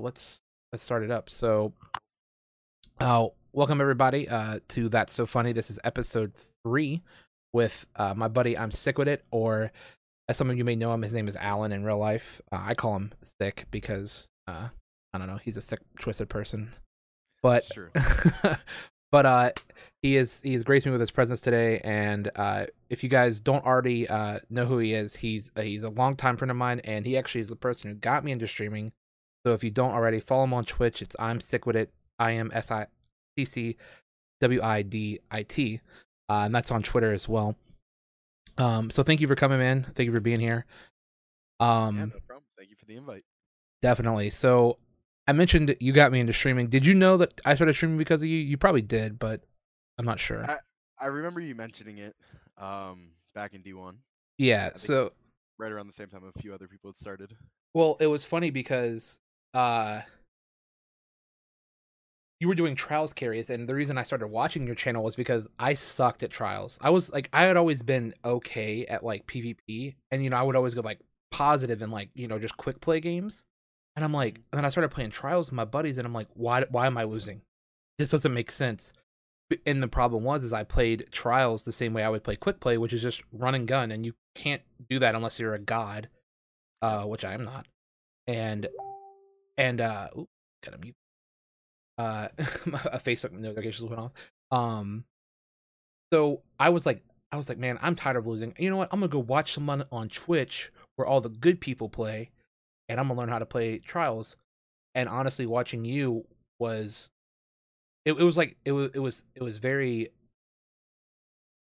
let's let's start it up. So, uh, welcome everybody uh, to That's So Funny. This is episode three with uh, my buddy. I'm sick with it, or as some of you may know him, his name is Alan in real life. Uh, I call him Sick because uh, I don't know, he's a sick, twisted person. But but uh, he is he's graced me with his presence today, and uh, if you guys don't already uh know who he is, he's uh, he's a longtime friend of mine, and he actually is the person who got me into streaming. So if you don't already follow him on Twitch, it's I'm sick with it. I am S I C C W I D I T, uh, and that's on Twitter as well. Um, so thank you for coming in. Thank you for being here. Um, yeah, no problem. Thank you for the invite. Definitely. So I mentioned you got me into streaming. Did you know that I started streaming because of you? You probably did, but I'm not sure. I, I remember you mentioning it um, back in D1. Yeah. So right around the same time a few other people had started. Well, it was funny because uh you were doing trials carries and the reason I started watching your channel was because I sucked at trials. I was like I had always been okay at like PvP and you know I would always go like positive in like, you know, just quick play games. And I'm like and then I started playing trials with my buddies and I'm like why why am I losing? This doesn't make sense. And the problem was is I played trials the same way I would play quick play, which is just run and gun and you can't do that unless you're a god. Uh which I am not. And and uh ooh, gotta mute uh a Facebook notifications went off. Um so I was like I was like, man, I'm tired of losing. You know what? I'm gonna go watch someone on Twitch where all the good people play, and I'm gonna learn how to play trials. And honestly, watching you was it, it was like it was it was it was very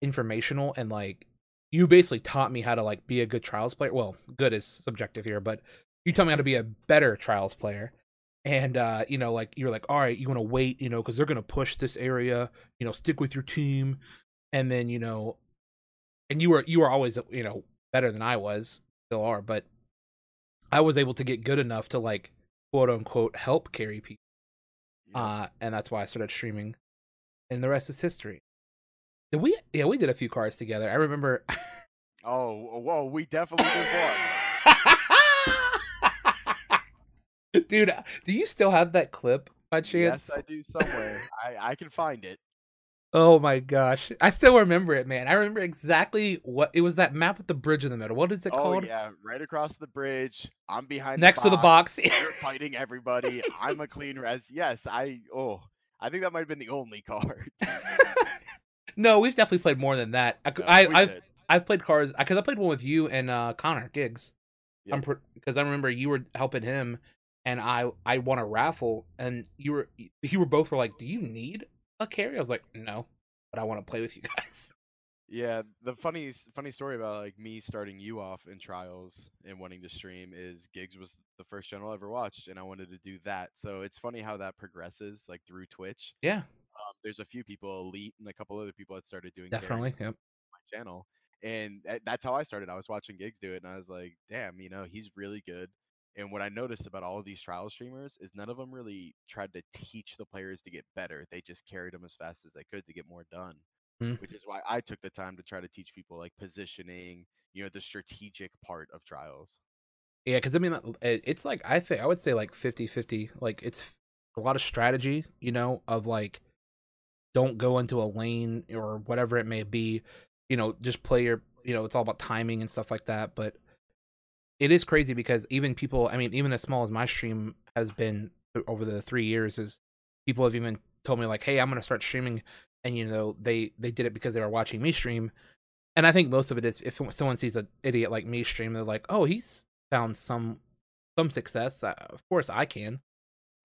informational and like you basically taught me how to like be a good trials player. Well, good is subjective here, but you taught me how to be a better trials player. And uh you know like you're like all right you want to wait you know because they're gonna push this area you know stick with your team. And then you know and you were you were always you know better than i was still are but i was able to get good enough to like quote unquote help carry people yeah. uh and that's why i started streaming. And the rest is history. Did we yeah we did a few cards together. I remember oh whoa we definitely did one Dude, uh, do you still have that clip by chance? Yes, I do somewhere. I I can find it. Oh my gosh. I still remember it, man. I remember exactly what it was that map with the bridge in the middle. What is it oh, called? yeah, right across the bridge. I'm behind next the to the box. You're fighting everybody. I'm a clean res. Yes, I oh, I think that might have been the only card. no, we've definitely played more than that. I, I have I've played cards because I played one with you and uh Connor Gigs. Yeah. I'm because I remember you were helping him and I I won a raffle, and you were you were both were like, "Do you need a carry?" I was like, "No, but I want to play with you guys." Yeah, the funny funny story about like me starting you off in trials and wanting to stream is Gigs was the first channel I ever watched, and I wanted to do that. So it's funny how that progresses like through Twitch. Yeah, um, there's a few people, Elite, and a couple other people that started doing definitely. Yep. My channel, and that's how I started. I was watching Gigs do it, and I was like, "Damn, you know, he's really good." And what I noticed about all of these trial streamers is none of them really tried to teach the players to get better. They just carried them as fast as they could to get more done. Mm. Which is why I took the time to try to teach people like positioning, you know, the strategic part of trials. Yeah, because I mean, it's like I think I would say like 50 50. Like it's a lot of strategy, you know, of like don't go into a lane or whatever it may be. You know, just play your, you know, it's all about timing and stuff like that. But it is crazy because even people, I mean, even as small as my stream has been over the three years, is people have even told me like, "Hey, I'm gonna start streaming," and you know, they they did it because they were watching me stream. And I think most of it is if someone sees an idiot like me stream, they're like, "Oh, he's found some some success. Uh, of course, I can."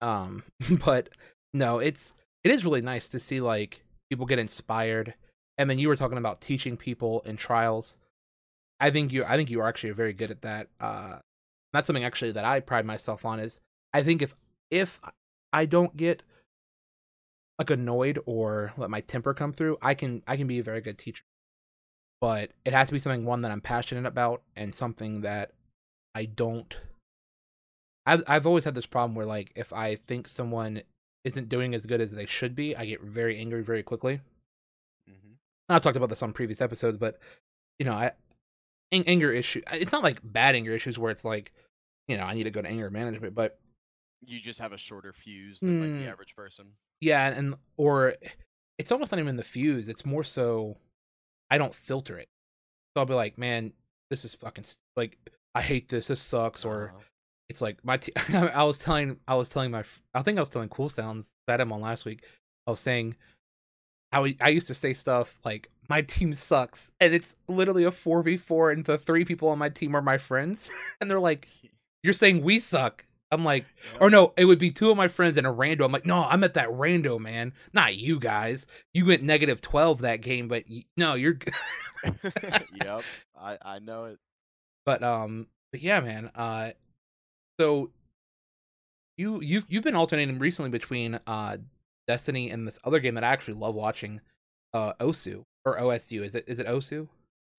Um, but no, it's it is really nice to see like people get inspired. And then you were talking about teaching people in trials. I think you I think you are actually very good at that. Uh that's something actually that I pride myself on is I think if if I don't get like annoyed or let my temper come through, I can I can be a very good teacher. But it has to be something one that I'm passionate about and something that I don't I've I've always had this problem where like if I think someone isn't doing as good as they should be, I get very angry very quickly. Mm-hmm. I've talked about this on previous episodes, but you know, I anger issue. It's not like bad anger issues where it's like, you know, I need to go to anger management, but You just have a shorter fuse than like Mm. the average person. Yeah, and or it's almost not even the fuse. It's more so I don't filter it. So I'll be like, man, this is fucking st- like I hate this. This sucks. Or Uh-huh. it's like my. T- I was telling. I was telling my. I think I was telling Cool Sounds that I'm on last week. I was saying. I I used to say stuff like my team sucks, and it's literally a four v four, and the three people on my team are my friends, and they're like, "You're saying we suck." I'm like, or no, it would be two of my friends and a rando. I'm like, no, I'm at that rando, man. Not you guys. You went negative 12 that game, but no, you're. yep, I I know it. but um, but yeah, man. Uh, so you you've you've been alternating recently between uh Destiny and this other game that I actually love watching, uh Osu or OSU. Is it is it Osu?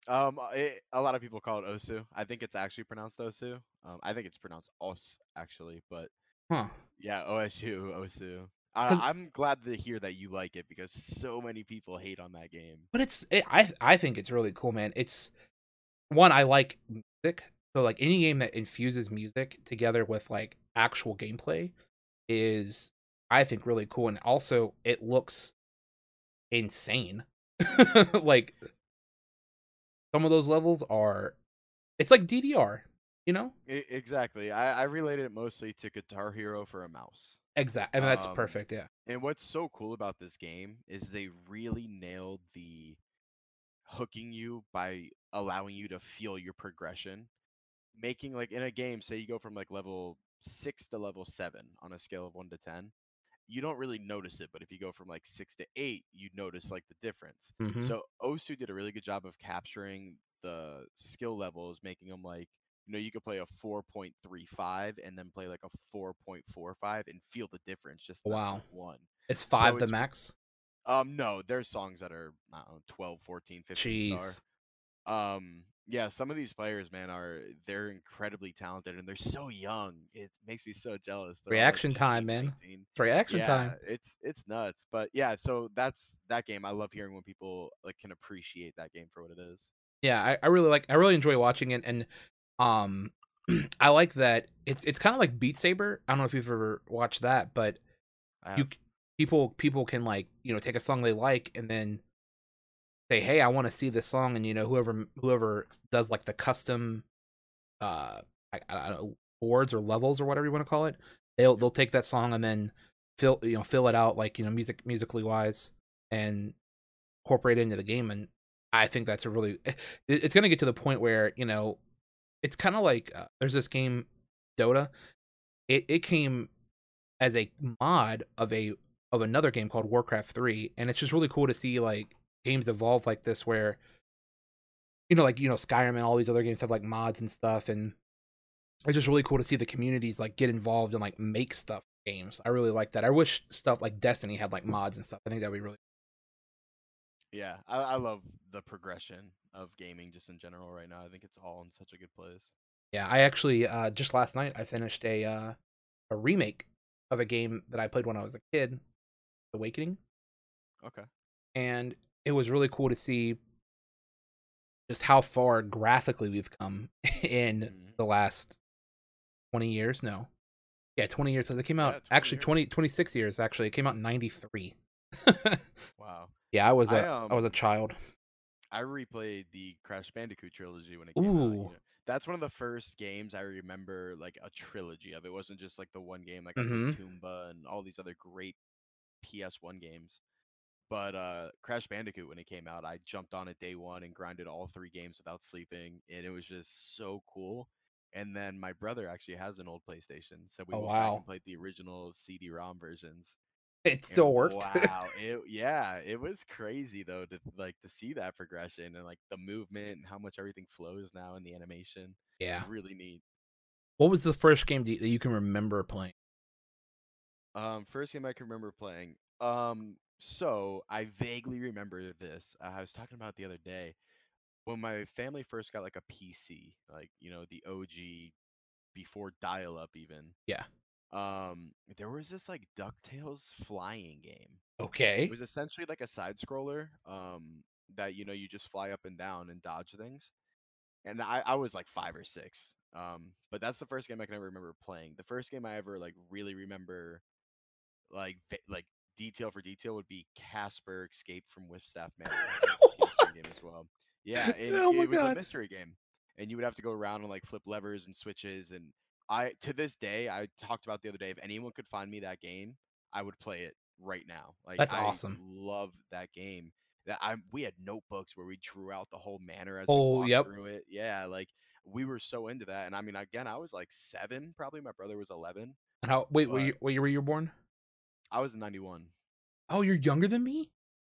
Um, it, a lot of people call it Osu. I think it's actually pronounced Osu. Um, I think it's pronounced Os actually, but Huh. yeah, OSU, OSU. I, I'm glad to hear that you like it because so many people hate on that game. But it's it, I I think it's really cool, man. It's one I like music, so like any game that infuses music together with like actual gameplay is I think really cool, and also it looks insane. like some of those levels are, it's like DDR, you know? Exactly. I, I related it mostly to Guitar Hero for a mouse. Exactly. I mean, that's Um, perfect. Yeah. And what's so cool about this game is they really nailed the hooking you by allowing you to feel your progression. Making like in a game, say you go from like level six to level seven on a scale of one to ten, you don't really notice it. But if you go from like six to eight, you notice like the difference. Mhm. So Osu did a really good job of capturing the skill levels, making them like you know you could play a 4.35 and then play like a 4.45 and feel the difference just Wow. one. It's five the it's- max. Um no, there's songs that are I don't know, 12, 14, 15 Jeez. star. Um yeah, some of these players, man, are they're incredibly talented and they're so young. It makes me so jealous. They're all, like, Reaction time, 18, man. It's reaction yeah, time. it's it's nuts. But yeah, so that's that game. I love hearing when people like can appreciate that game for what it is. yeah I, I really like i really enjoy watching it and um i like that it's it's kind of like beat saber i don't know if you've ever watched that but you people people can like you know take a song they like and then say hey i want to see this song and you know whoever whoever does like the custom uh i, I don't know boards or levels or whatever you want to call it they'll they'll take that song and then fill you know fill it out like you know music musically wise and incorporate it into the game and i think that's a really it, it's going to get to the point where you know it's kind of like uh, there's this game dota. It it came as a mod of a of another game called warcraft 3 and it's just really cool to see like games evolve like this where you know like you know skyrim and all these other games have like mods and stuff and it's just really cool to see the communities like get involved and like make stuff games i really like that i wish stuff like destiny had like mods and stuff i think that'd be really yeah, I, I love the progression of gaming just in general right now. I think it's all in such a good place. Yeah, I actually uh just last night I finished a uh a remake of a game that I played when I was a kid, Awakening, Okay. and it was really cool to see just how far graphically we've come in Mhm. the last 20 years. No. Yeah, 20 years. 'cause It came out Yeah, 20 actually years. 20 26 years actually. It came out in 93. Wow. yeah, I was a I, I was a um, child. I replayed the Crash Bandicoot trilogy when it came out. you know. That's one of the first games I remember like a trilogy of. It wasn't just like the one game like Mhm. Tomba and all these other great PS1 games. But uh Crash Bandicoot when it came out, I jumped on it day one and grinded all three games without sleeping, and it was just so cool. And then my brother actually has an old PlayStation, so we Oh, went back wow. and played the original CD-ROM versions. It and still worked. Wow, it yeah, it was crazy though to like to see that progression and like the movement and how much everything flows now in the animation. yeah. really neat. What was the first game that you can remember playing? Um, first game I can remember playing. Um, so I vaguely remember this. Uh, I was talking about the other day when my family first got like a PC, like you know the OG before dial-up even. Yeah. Um, there was this like Ducktales flying game. Okay. It was essentially like a side scroller. Um, that you know you just fly up and down and dodge things. And I, I was like five or six. Um, but that's the first game I can ever remember playing. The first game I ever like really remember, like like detail for detail, would be Casper Escape from Whipstaff Manor. That was a PS1 game as well. Yeah, and Oh it was a mystery game, and you would have to go around and like flip levers and switches. And I, to this day, I talked about the other day. If anyone could find me that game, I would play it right now. Like That's I awesome. Love that game. That I we had notebooks where we drew out the whole manor as Oh, we walked yep. through it. Yeah, like we were so into that. And I mean, again, I was like seven, probably. My brother was eleven. And How? Wait, were you, were you born? I was in ninety one. Oh, you're younger than me.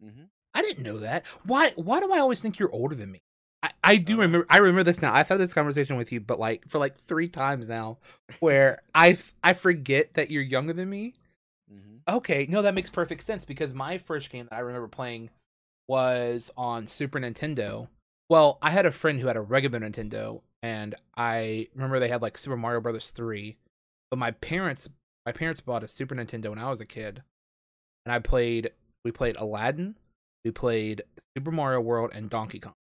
Mm-hmm. I didn't know that. Why? Why do I always think you're older than me? I, I do Uh, remember. I remember this now. I've had this conversation with you, but like for like three times now, where I I forget that you're younger than me. Mm-hmm. Okay, no, that makes perfect sense because my first game that I remember playing was on Super Nintendo. Well, I had a friend who had a regular Nintendo, and I remember they had like Super Mario Brothers three. But my parents, my parents bought a Super Nintendo when I was a kid, and I played. We played Aladdin, we played Super Mario World, and Donkey Kong.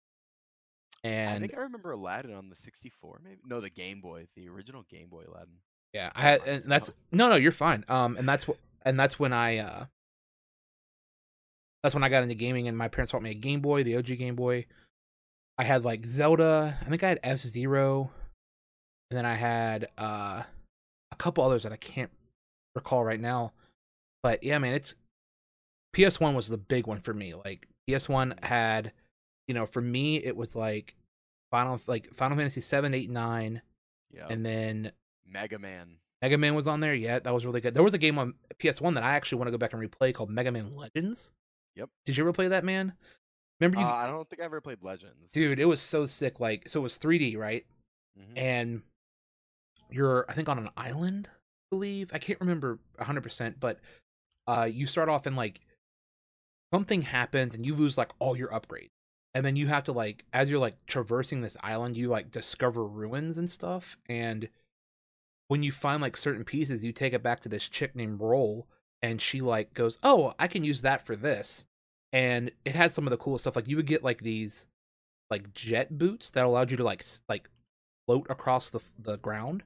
And I think I remember Aladdin on the sixty four, maybe. No, the Game Boy, the original Game Boy Aladdin. Yeah, I had, and that's no, no, you're fine. Um, and that's what, and that's when I, uh, that's when I got into gaming, and my parents bought me a Game Boy, the OG Game Boy. I had like Zelda. I think I had F Zero, and then I had uh, a couple others that I can't recall right now. But yeah, man, it's PS One was the big one for me. Like PS One had, you know, for me it was like Final like Final Fantasy seven, eight, nine, Yeah. and then Mega Man. Mega Man was on there. Yeah, that was really good. There was a game on PS1 that I actually want to go back and replay called Mega Man Legends. Yep. Did you ever play that, man? Remember you, Uh, I don't think I ever played Legends. dude? It was so sick. Like, so it was 3D, right? Mhm. And you're, I think, on an island. Believe I can't remember 100, percent but uh, you start off and like something happens and you lose like all your upgrades, and then you have to like as you're like traversing this island, you like discover ruins and stuff, and when you find like certain pieces, you take it back to this chick named Roll, and she like goes, "Oh, I can use that for this," and it had some of the coolest stuff. Like you would get like these like jet boots that allowed you to like like float across the the ground,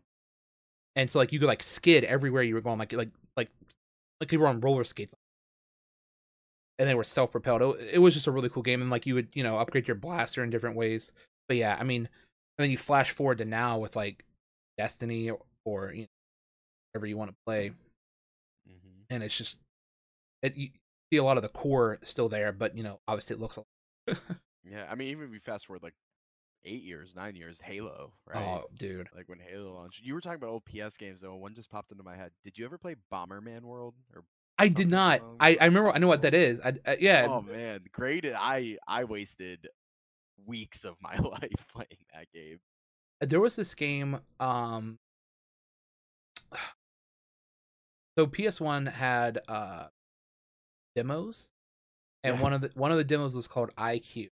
and so like you could like skid everywhere you were going, like like like like you were on roller skates. And they were self propelled. It, it was just a really cool game, and like you would, you know, upgrade your blaster in different ways. But yeah, I mean, and then you flash forward to now with like Destiny or, or you know, whatever you want to play, Mhm. and it's just it you see a lot of the core still there, but you know, obviously it looks. A, Yeah, I mean, even if we fast forward like eight years, nine years, Halo, right? Oh, dude, Like when Halo launched. You were talking about old PS games though. One just popped into my head. Did you ever play Bomberman World? Or I did not. I I remember. I know what that is. I, I yeah. Oh man, great! I I wasted weeks of my life playing that game. there was this game um so ps1 had uh demos and Yeah. one of the one of the demos was called iq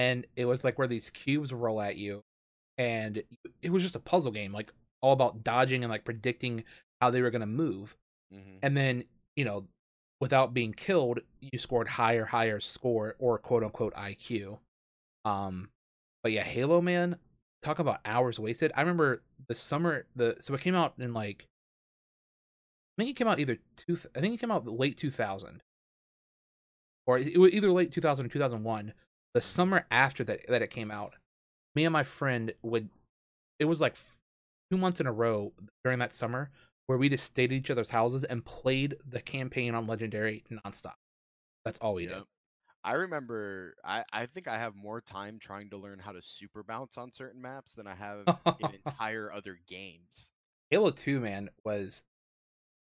and it was like where these cubes roll at you and it was just a puzzle game like all about dodging and like predicting how they were going to move hmm and then you know without being killed you scored higher higher score or quote unquote iq um but yeah halo man talk about hours wasted. I remember the summer the so it came out in like i think it came out either two i think it came out late 2000 or it was either late 2000 or 2001 the summer after that that it came out me and my friend would it was like two months in a row during that summer where we just stayed at each other's houses and played the campaign on legendary nonstop that's all we did I remember. I I think I have more time trying to learn how to super bounce on certain maps than I have in entire other games. Halo 2, man, was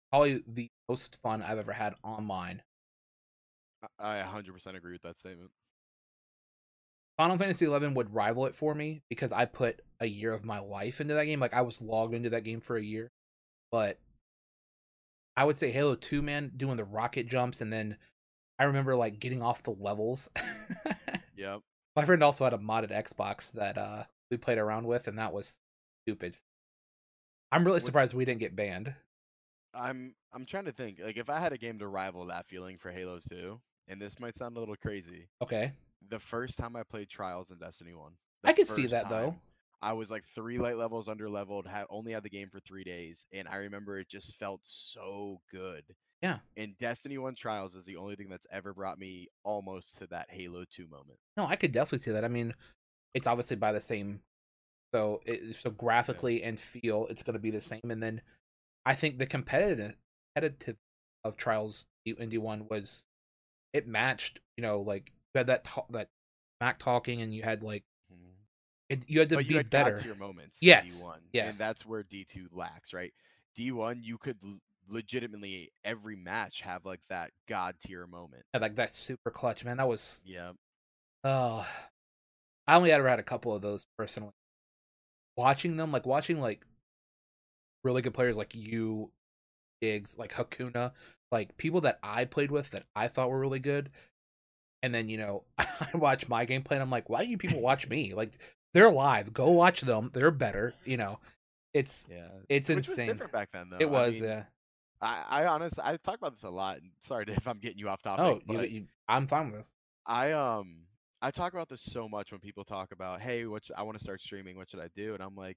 probably the most fun I've ever had online. I I 100% agree with that statement. Final Fantasy 11 would rival it for me because I put a year of my life into that game. Like I was logged into that game for a year. But I would say Halo 2, man, doing the rocket jumps and then I remember like getting off the levels. Yep. my friend also had a modded Xbox that uh we played around with and that was stupid. I'm really What's- surprised we didn't get banned. I'm I'm trying to think. Like if I had a game to rival that feeling for Halo 2, and this might sound a little crazy, Okay. The first time I played Trials in Destiny 1. I could see that, though. I was like three light levels under leveled, had only had the game for three days, and I remember it just felt so good. Yeah. And Destiny 1 Trials is the only thing that's ever brought me almost to that Halo 2 moment. No, I could definitely see that. I mean, it's obviously by the same, so it, so graphically and feel, it's going to be the same. And then I think the competitive competitive of Trials in D one was it matched. You know, like you had that ta- that Mac talking, and you had like mm-hmm. it, you had to But be you had better. Tier moments. Yes, D1, yes. And that's where D2 lacks, right? D1, you could legitimately every match have like that God tier moment. Had, like that super clutch, man. That was Yeah. Oh, I only ever had a couple of those personally. Watching them, like watching like really good players like you, Gigs, like Hakuna, like people that I played with that I thought were really good. And then, you know, I watch my gameplay and I'm like, why do you people watch me? Like they're live. Go watch them. They're better. You know, it's Yeah. it's Which was insane. different back then, though. It I was, mean, yeah. I, I honestly, I talk about this a lot. Sorry if I'm getting you off topic. Oh, but you, you, I'm fine with this. I um I talk about this so much when people talk about, hey, what should, I want to start streaming. What should I do? And I'm like,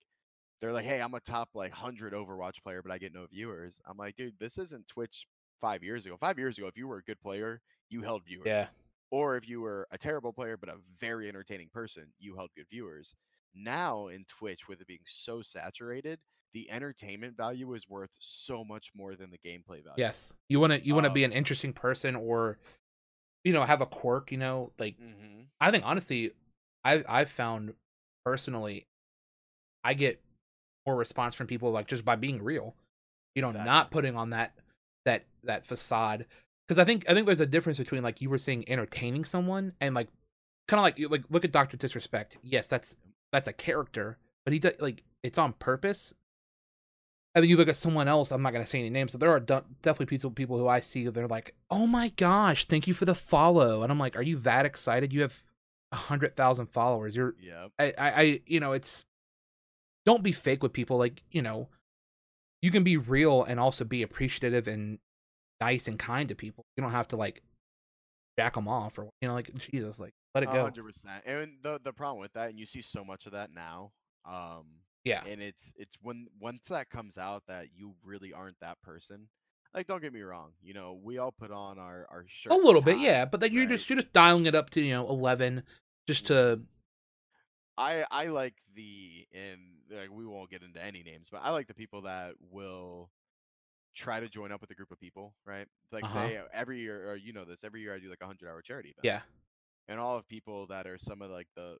they're like, hey, I'm a top like hundred Overwatch player, but I get no viewers. I'm like, dude, this isn't Twitch five years ago. Five years ago, if you were a good player, you held viewers. Yeah. Or if you were a terrible player but a very entertaining person, you held good viewers. Now in Twitch, with it being so saturated, the entertainment value is worth so much more than the gameplay value. Yes. You want to you want to be Um, an interesting person or you know, have a quirk, you know, like hmm I think honestly, I I've found personally, I get more response from people like just by being real, you know, not putting on that that that facade. Because I think I think there's a difference between like you were saying entertaining someone and like kind of like like look at Doctor Disrespect. Yes, that's that's a character, but he does like it's on purpose. And then you look at someone else. I'm not gonna say any names, but there are de- definitely people people who I see. They're like, "Oh my gosh, thank you for the follow," and I'm like, "Are you that excited? You have a hundred thousand followers. You're yeah, I, I, I, you know, it's don't be fake with people. Like, you know, you can be real and also be appreciative and nice and kind to people. You don't have to like jack them off or you know, like Jesus, like let it go. hundred percent. And the the problem with that, and you see so much of that now. Um, Yeah, and it's it's when once that comes out that you really aren't that person. Like, don't get me wrong. You know, we all put on our our shirt. a little bit, yeah. But then you're just you're just dialing it up to you know eleven, just to I I like the and like we won't get into any names, but I like the people that will try to join up with a group of people, right? Like Uh-huh. say every year, or you know this, every year I do like a hundred hour charity event. yeah, and all of people that are some of like the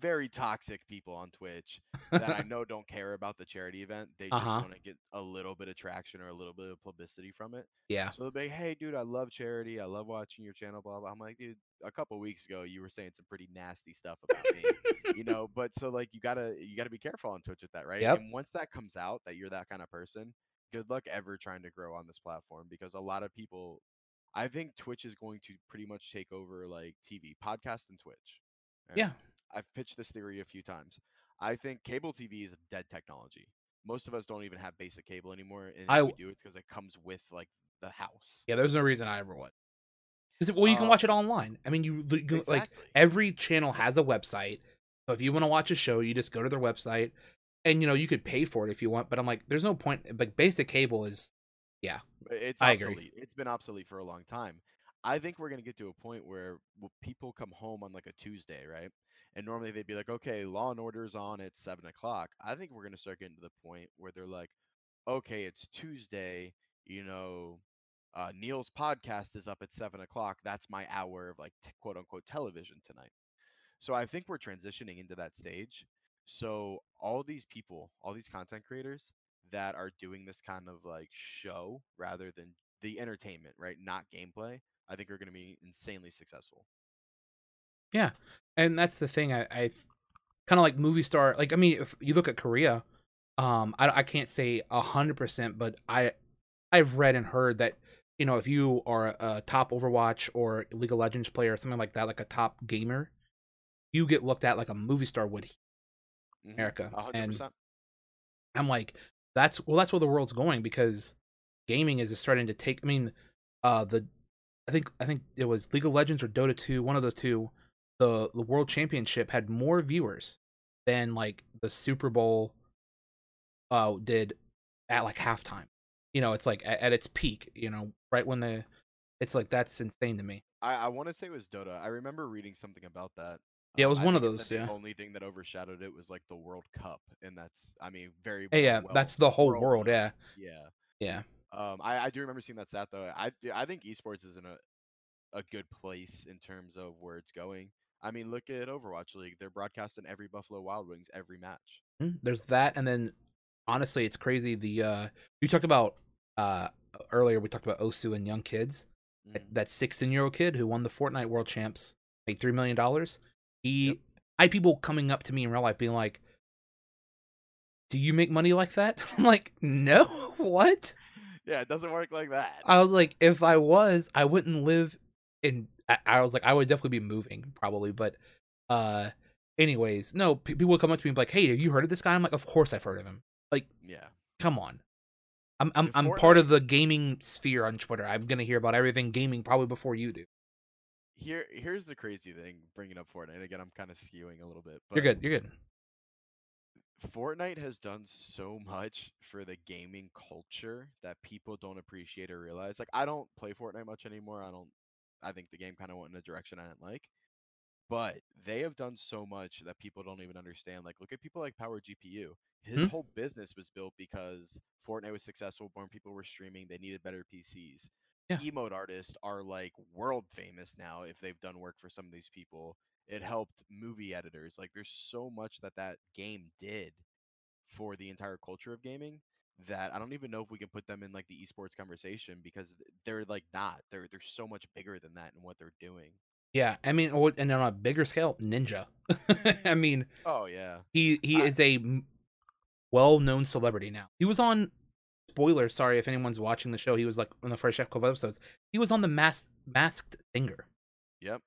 very toxic people on Twitch that I know don't care about the charity event. They just Uh-huh. want to get a little bit of traction or a little bit of publicity from it. yeah, So they'll be, hey, dude, I love charity. I love watching your channel, blah, blah. I'm like, dude, a couple weeks ago, you were saying some pretty nasty stuff about me, you know? But so, like, you gotta, you gotta be careful on Twitch with that, right? Yep. And once that comes out that you're that kind of person, good luck ever trying to grow on this platform because a lot of people, I think Twitch is going to pretty much take over like TV, podcast, and Twitch. right? yeah, I've pitched this theory a few times. I think cable TV is a dead technology. Most of us don't even have basic cable anymore, and if I we do, it's because it comes with like the house. yeah. There's no reason I ever would. Well, you can Uh, watch it online. I mean, you, you can- like every channel has a website. So if you want to watch a show, you just go to their website, and you know you could pay for it if you want. But I'm like, there's no point. Like basic cable is, yeah, It's I agree. obsolete. It's been obsolete for a long time. I think we're gonna get to a point where people come home on like a Tuesday, right? And normally they'd be like, "Okay, Law and Order's on at seven o'clock." I think we're gonna start getting to the point where they're like, "Okay, it's Tuesday. You know, uh, Neil's podcast is up at seven o'clock. That's my hour of like t- quote unquote television tonight." So I think we're transitioning into that stage. So all these people, all these content creators that are doing this kind of like show rather than the entertainment, right? Not gameplay, I think are going to be insanely successful. Yeah. And that's the thing. I, I kind of like movie star. Like I mean, if you look at Korea, um, I I can't say a hundred percent, but I I've read and heard that you know if you are a top Overwatch or League of Legends player or something like that, like a top gamer, you get looked at like a movie star would Mhm, America. a hundred And percent. I'm like, that's well, that's where the world's going because gaming is starting to take. I mean, uh, the I think I think it was League of Legends or Dota 2, one of those two. The the World Championship had more viewers than like the Super Bowl uh did at like halftime. You know, it's like at, at its peak, you know, right when the it's like that's insane to me. I, I want to say it was Dota. I remember reading something about that. Yeah, it Um, was I one of those, yeah. The only thing that overshadowed it was like the World Cup, and that's I mean very. Hey, yeah, well- that's the whole world world, yeah. Yeah. Yeah. Um, I, I do remember seeing that stat though. I I think esports is in a a good place in terms of where it's going. I mean, look at Overwatch League. They're broadcasting every Buffalo Wild Wings every match. Mm, There's that, and then honestly, it's crazy. The uh you talked about uh earlier. We talked about Osu and young kids. That- Mhm. That 16 year old kid who won the Fortnite World Champs, made three million dollars. He, Yep. I had people coming up to me in real life being like, "Do you make money like that?" I'm like, "No, what?" Yeah, it doesn't work like that. I was like, if I was, I wouldn't live in. I, I was like, I would definitely be moving probably, but uh, anyways, no. People would come up to me and be like, "Hey, have you heard of this guy?" I'm like, "Of course I've heard of him." Like, yeah. come on. I'm I'm I'm part of the gaming sphere on Twitter. I'm gonna hear about everything gaming probably before you do. Here here's the crazy thing. Bringing up Fortnite again, I'm kind of skewing a little bit. But You're good. You're good. Fortnite has done so much for the gaming culture that people don't appreciate or realize. Like I don't play Fortnite much anymore. I don't I think the game kind of went in a direction I didn't like. But they have done so much that people don't even understand. Like look at people like Power GPU. His Hmm? whole business was built because Fortnite was successful, more people were streaming, they needed better PCs. Yeah. Emote artists are like world famous now if they've done work for some of these people. It helped movie editors. Like there's so much that that game did for the entire culture of gaming that I don't even know if we can put them in like the esports conversation because they're like not. They're they're so much bigger than that and what they're doing. Yeah, I mean, and on a bigger scale, Ninja. I mean, Oh yeah. he he I- is a well-known celebrity now. He was on. Spoiler, sorry if anyone's watching the show. He was like on the first couple episodes. He was on the Mas- Masked Singer. Yep.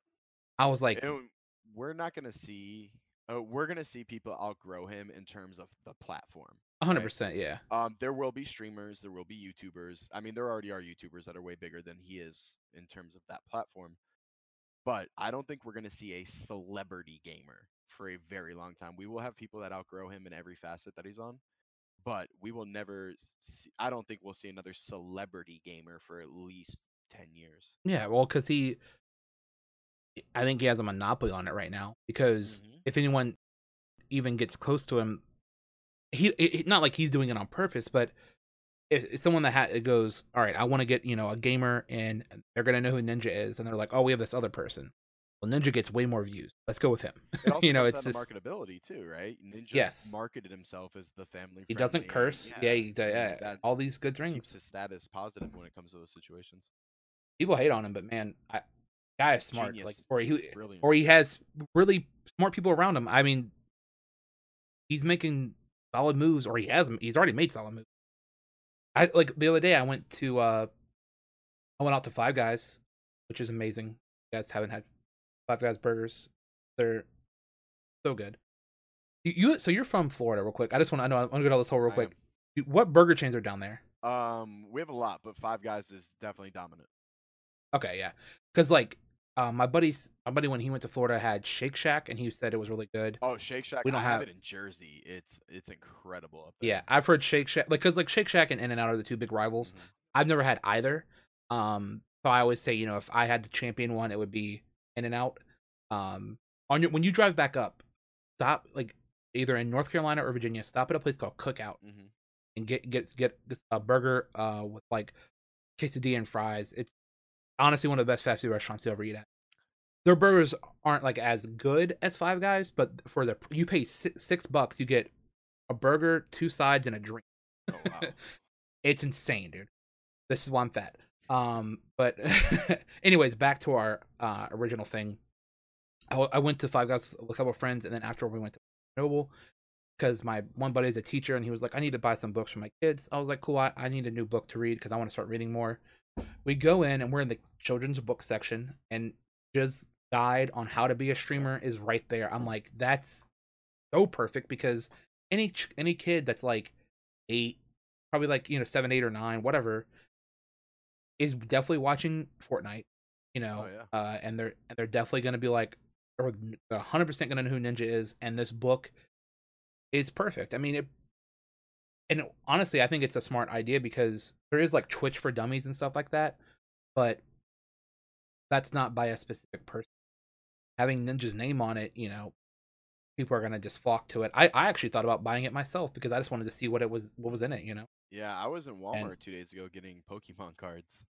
I was like, and we're not gonna see. Uh, we're gonna see people outgrow him in terms of the platform. 100. percent Yeah, Um, there will be streamers, there will be YouTubers. I mean, there already are YouTubers that are way bigger than he is in terms of that platform. But I don't think we're going to see a celebrity gamer for a very long time. We will have people that outgrow him in every facet that he's on, but we will never. See, I don't think we'll see another celebrity gamer for at least ten years. yeah. Well, because he, I think he has a monopoly on it right now. Because Mhm. if anyone even gets close to him, he it, not like he's doing it on purpose, but if, someone that ha- goes, all right, I want to get you know a gamer, and they're gonna know who Ninja is, and they're like, oh, we have this other person. Well, Ninja gets way more views. Let's go with him. You know, it's just marketability too, right? Ninja Yes. marketed himself as the family. he doesn't curse. Yeah, he, and yeah, all these good things. his status positive when it comes to those situations. People hate on him, but man, I, guy is smart. Like, or he Brilliant. or he has really smart people around him. I mean, he's making solid moves, or he has. He's already made solid moves. I like the other day. I went to. uh I went out to Five Guys, which is amazing. You guys haven't had Five Guys burgers. They're so good. You, you so you're from Florida, real quick. I just want to know I want to go down this whole real I quick. You- What burger chains are down there? Um, we have a lot, but Five Guys is definitely dominant. Okay, yeah, because like um, my buddy's my buddy when he went to Florida had Shake Shack, and he said it was really good. Oh, Shake Shack. We don't have have- it in Jersey. It's it's incredible up there. Yeah, I've heard Shake Shack like because like Shake Shack and In and Out are the two big rivals. Mhm. I've never had either. Um, so I always say you know if I had to champion one, it would be In and Out. Um, on your when you drive back up, stop like either in North Carolina or Virginia. Stop at a place called Cookout Mhm. and get get get a burger uh with like quesadilla and fries. It's honestly one of the best fast food restaurants to ever eat at. Their burgers aren't like as good as Five Guys, but for the you pay six, six bucks, you get a burger, two sides, and a drink. Oh, wow. it's insane, dude. This is why I'm fat. Um, but anyways, back to our uh original thing. I, w- I went to Five Guys with a couple of friends, and then after we went to Noble because my one buddy is a teacher, and he was like, "I need to buy some books for my kids." I was like, "Cool, I, I need a new book to read because I want to start reading more." We go in, and we're in the children's book section, and just guide on how to be a streamer is right there. I'm like, that's so perfect because any ch- any kid that's like eight, probably like you know seven, eight, or nine, whatever, is definitely watching Fortnite. You know, Oh, yeah. uh, and they're and they're definitely gonna be like, or 100 percent gonna know who Ninja is, and this book is perfect. I mean, it, and honestly, I think it's a smart idea because there is like Twitch for Dummies and stuff like that, but that's not by a specific person. Having Ninja's name on it, you know, people are gonna just flock to it. I, I actually thought about buying it myself because I just wanted to see what it was what was in it, you know. Yeah, I was in Walmart And- two days ago getting Pokemon cards,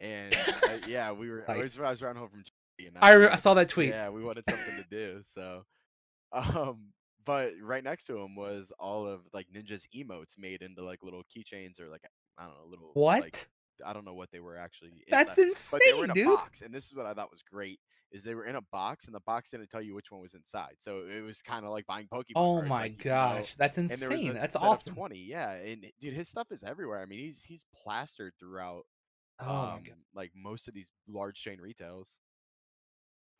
and uh, yeah, we were. I was, Nice. I was riding home from. I, re- I saw that tweet. Yeah, we wanted something to do. So, um, but right next to him was all of like Ninja's emotes made into like little keychains or like I don't know, little What? Like, I don't know what they were actually. That's inside, But they were in a dude. box, and this is what I thought was great. Is they were in a box, and the box didn't tell you which one was inside, so it was kind of like buying Pokemon. Oh cards, my like, you know, gosh, that's and there was insane. That's awesome. Twenty, yeah, and dude, his stuff is everywhere. I mean, he's he's plastered throughout Oh um, like most of these large chain retails.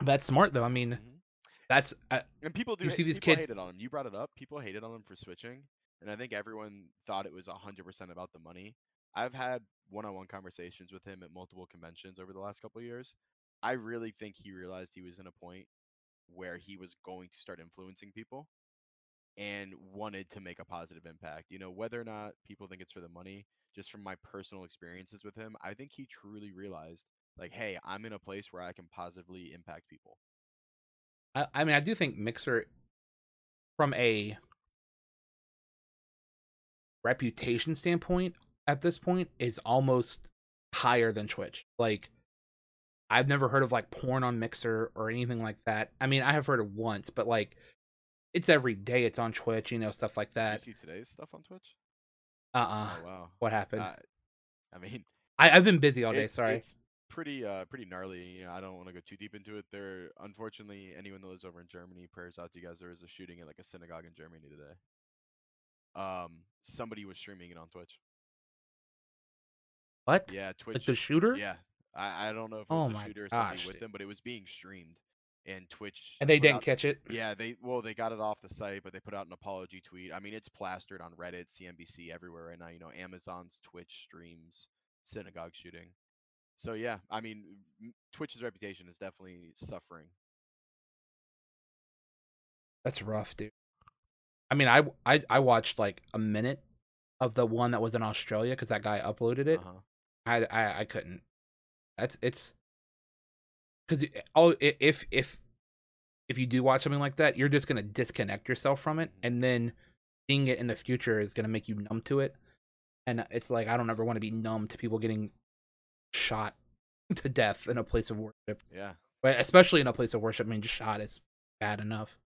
that's smart though. I mean, Mhm. That's uh, And people do You see these kids- hated on him. You brought it up. People hated on him for switching, and I think everyone thought it was hundred percent about the money. I've had one-on-one conversations with him at multiple conventions over the last couple of years. I really think he realized he was in a point where he was going to start influencing people and wanted to make a positive impact. You know, whether or not people think it's for the money, just from my personal experiences with him, I think he truly realized like, hey, I'm in a place where I can positively impact people. I, I mean, I do think Mixer, from a reputation standpoint, at this point, is almost higher than Twitch. Like, I've never heard of like porn on Mixer or anything like that. I mean, I have heard it once, but like, it's every day. It's on Twitch, you know, stuff like Did that. you see today's stuff on Twitch? Uh uh Oh wow. What happened? Uh, I mean, I, I've been busy all day. it's, Sorry. it's pretty uh pretty gnarly. You know, I don't want to go too deep into it. There, unfortunately, anyone that lives over in Germany, prayers out to you guys. There was a shooting at like a synagogue in Germany today. Um, somebody was streaming it on Twitch. What? Yeah, Twitch. Like the shooter? Yeah, I, I don't know if it Oh was my a shooter or somebody gosh, with dude. them, but it was being streamed, and Twitch. And they didn't out- catch it. Yeah, they well they got it off the site, but they put out an apology tweet. I mean, it's plastered on Reddit, CNBC, everywhere right now. You know, Amazon's Twitch streams synagogue shooting. So yeah, I mean, Twitch's reputation is definitely suffering. That's rough, dude. I mean, I I I watched like a minute of the one that was in Australia because that guy uploaded it. Uh-huh. I, I I couldn't. That's it's because oh i- if if if you do watch something like that, you're just gonna disconnect yourself from it, Mhm. and then seeing it in the future is gonna make you numb to it. And it's like I don't ever want to be numb to people getting shot to death in a place of worship, Yeah, but especially in a place of worship. I mean, just shot is bad enough,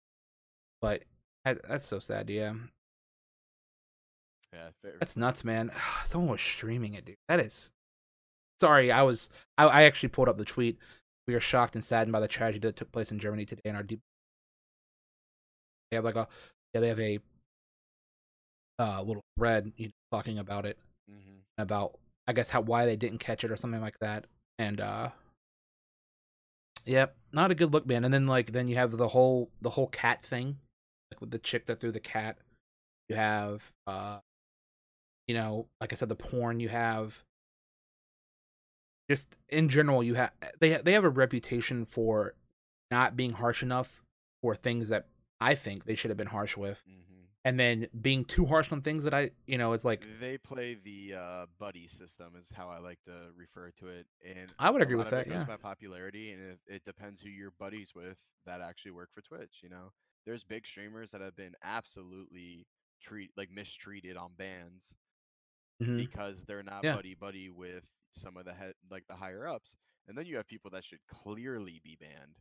but that's so sad. Yeah, yeah. Fair. That's nuts, man. Someone was streaming it, dude. That is. Sorry, I was. I, I actually pulled up the tweet. We are shocked and saddened by the tragedy that took place in Germany today. In our deep, they have like a, yeah, they have a, uh, little thread you know, talking about it, hmm about I guess how why they didn't catch it or something like that, and uh, yep, not a good look, man. And then like then you have the whole the whole cat thing, like with the chick that threw the cat. You have uh, you know, like I said, the porn. You have just in general, you have they they have a reputation for not being harsh enough for things that I think they should have been harsh with, hmm and then being too harsh on things that I you know it's like They play the uh, buddy system, is how I like to refer to it. And I would agree with that, yeah. by popularity, and it, it depends who you're buddies with that actually work for Twitch. You know, there's big streamers that have been absolutely treat like mistreated on bans mhm. because they're not Yeah. buddy buddy with some of the head like the higher ups, and then you have people that should clearly be banned.